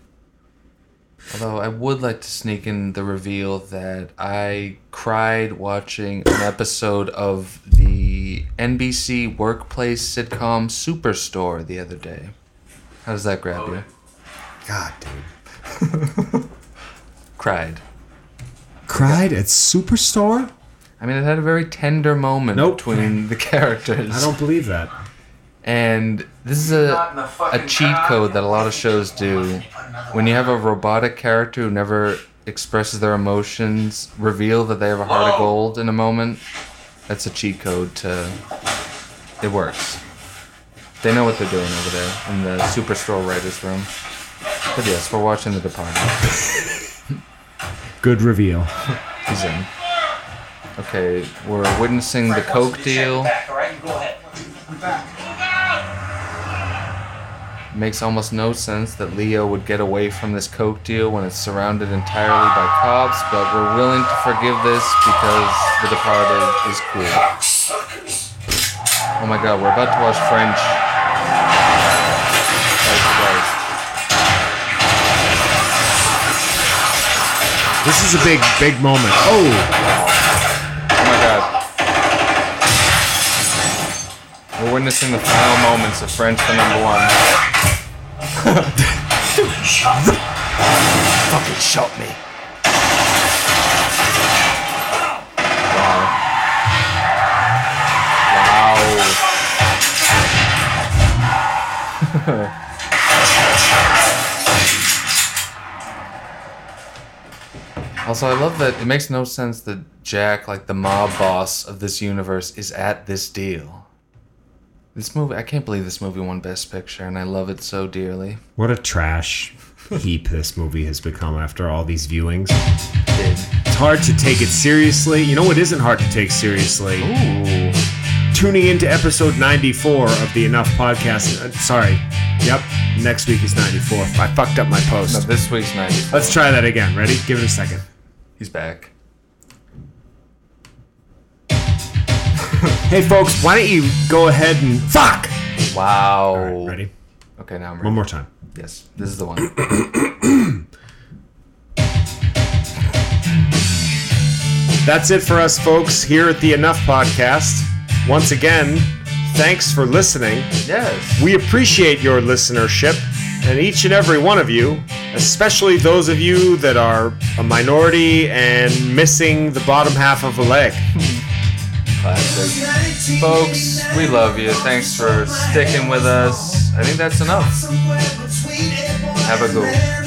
Although I would like to sneak in the reveal that I cried watching an episode of the NBC workplace sitcom Superstore the other day. How does that grab you? God, dude. Cried. Cried at Superstore? I mean, it had a very tender moment Nope. between the characters. I don't believe that. And this is a, a cheat code that a lot of shows do. When you have a robotic character who never expresses their emotions, reveal that they have a heart of gold in a moment, that's a cheat code to. It works. They know what they're doing over there in the Superstore writer's room. But yes, we're watching The Departed. Good reveal. He's in. Okay, we're witnessing the Coke deal. Back, all right? Go ahead. Makes almost no sense that Leo would get away from this coke deal when it's surrounded entirely by cops, but we're willing to forgive this because The Departed is cool. Oh my god, we're about to watch French. Christ, Christ. This is a big, big moment. Oh Witnessing the final moments of French for number one. Fucking shot me. Wow. Wow. Also, I love that it makes no sense that Jack, like the mob boss of this universe, is at this deal. This movie, I can't believe this movie won Best Picture, and I love it so dearly. what a trash heap this movie has become after all these viewings. It's hard to take it seriously. You know what isn't hard to take seriously? Ooh. Tuning into episode 94 of the Enough podcast. Uh, sorry. Yep. Next week is 94. I fucked up my post. No, this week's 94. Let's try that again. Ready? Give it a second. He's back. Hey, folks, why don't you go ahead and. Fuck! Wow. All right, ready? Okay, now I'm ready. One more time. Yes, this is the one. That's it for us, folks, here at the Enough Podcast. Once again, thanks for listening. yes. We appreciate your listenership, and each and every one of you, especially those of you that are a minority and missing the bottom half of a leg. Classic. Folks, we love you. Thanks for sticking with us. I think that's enough. Have a good one.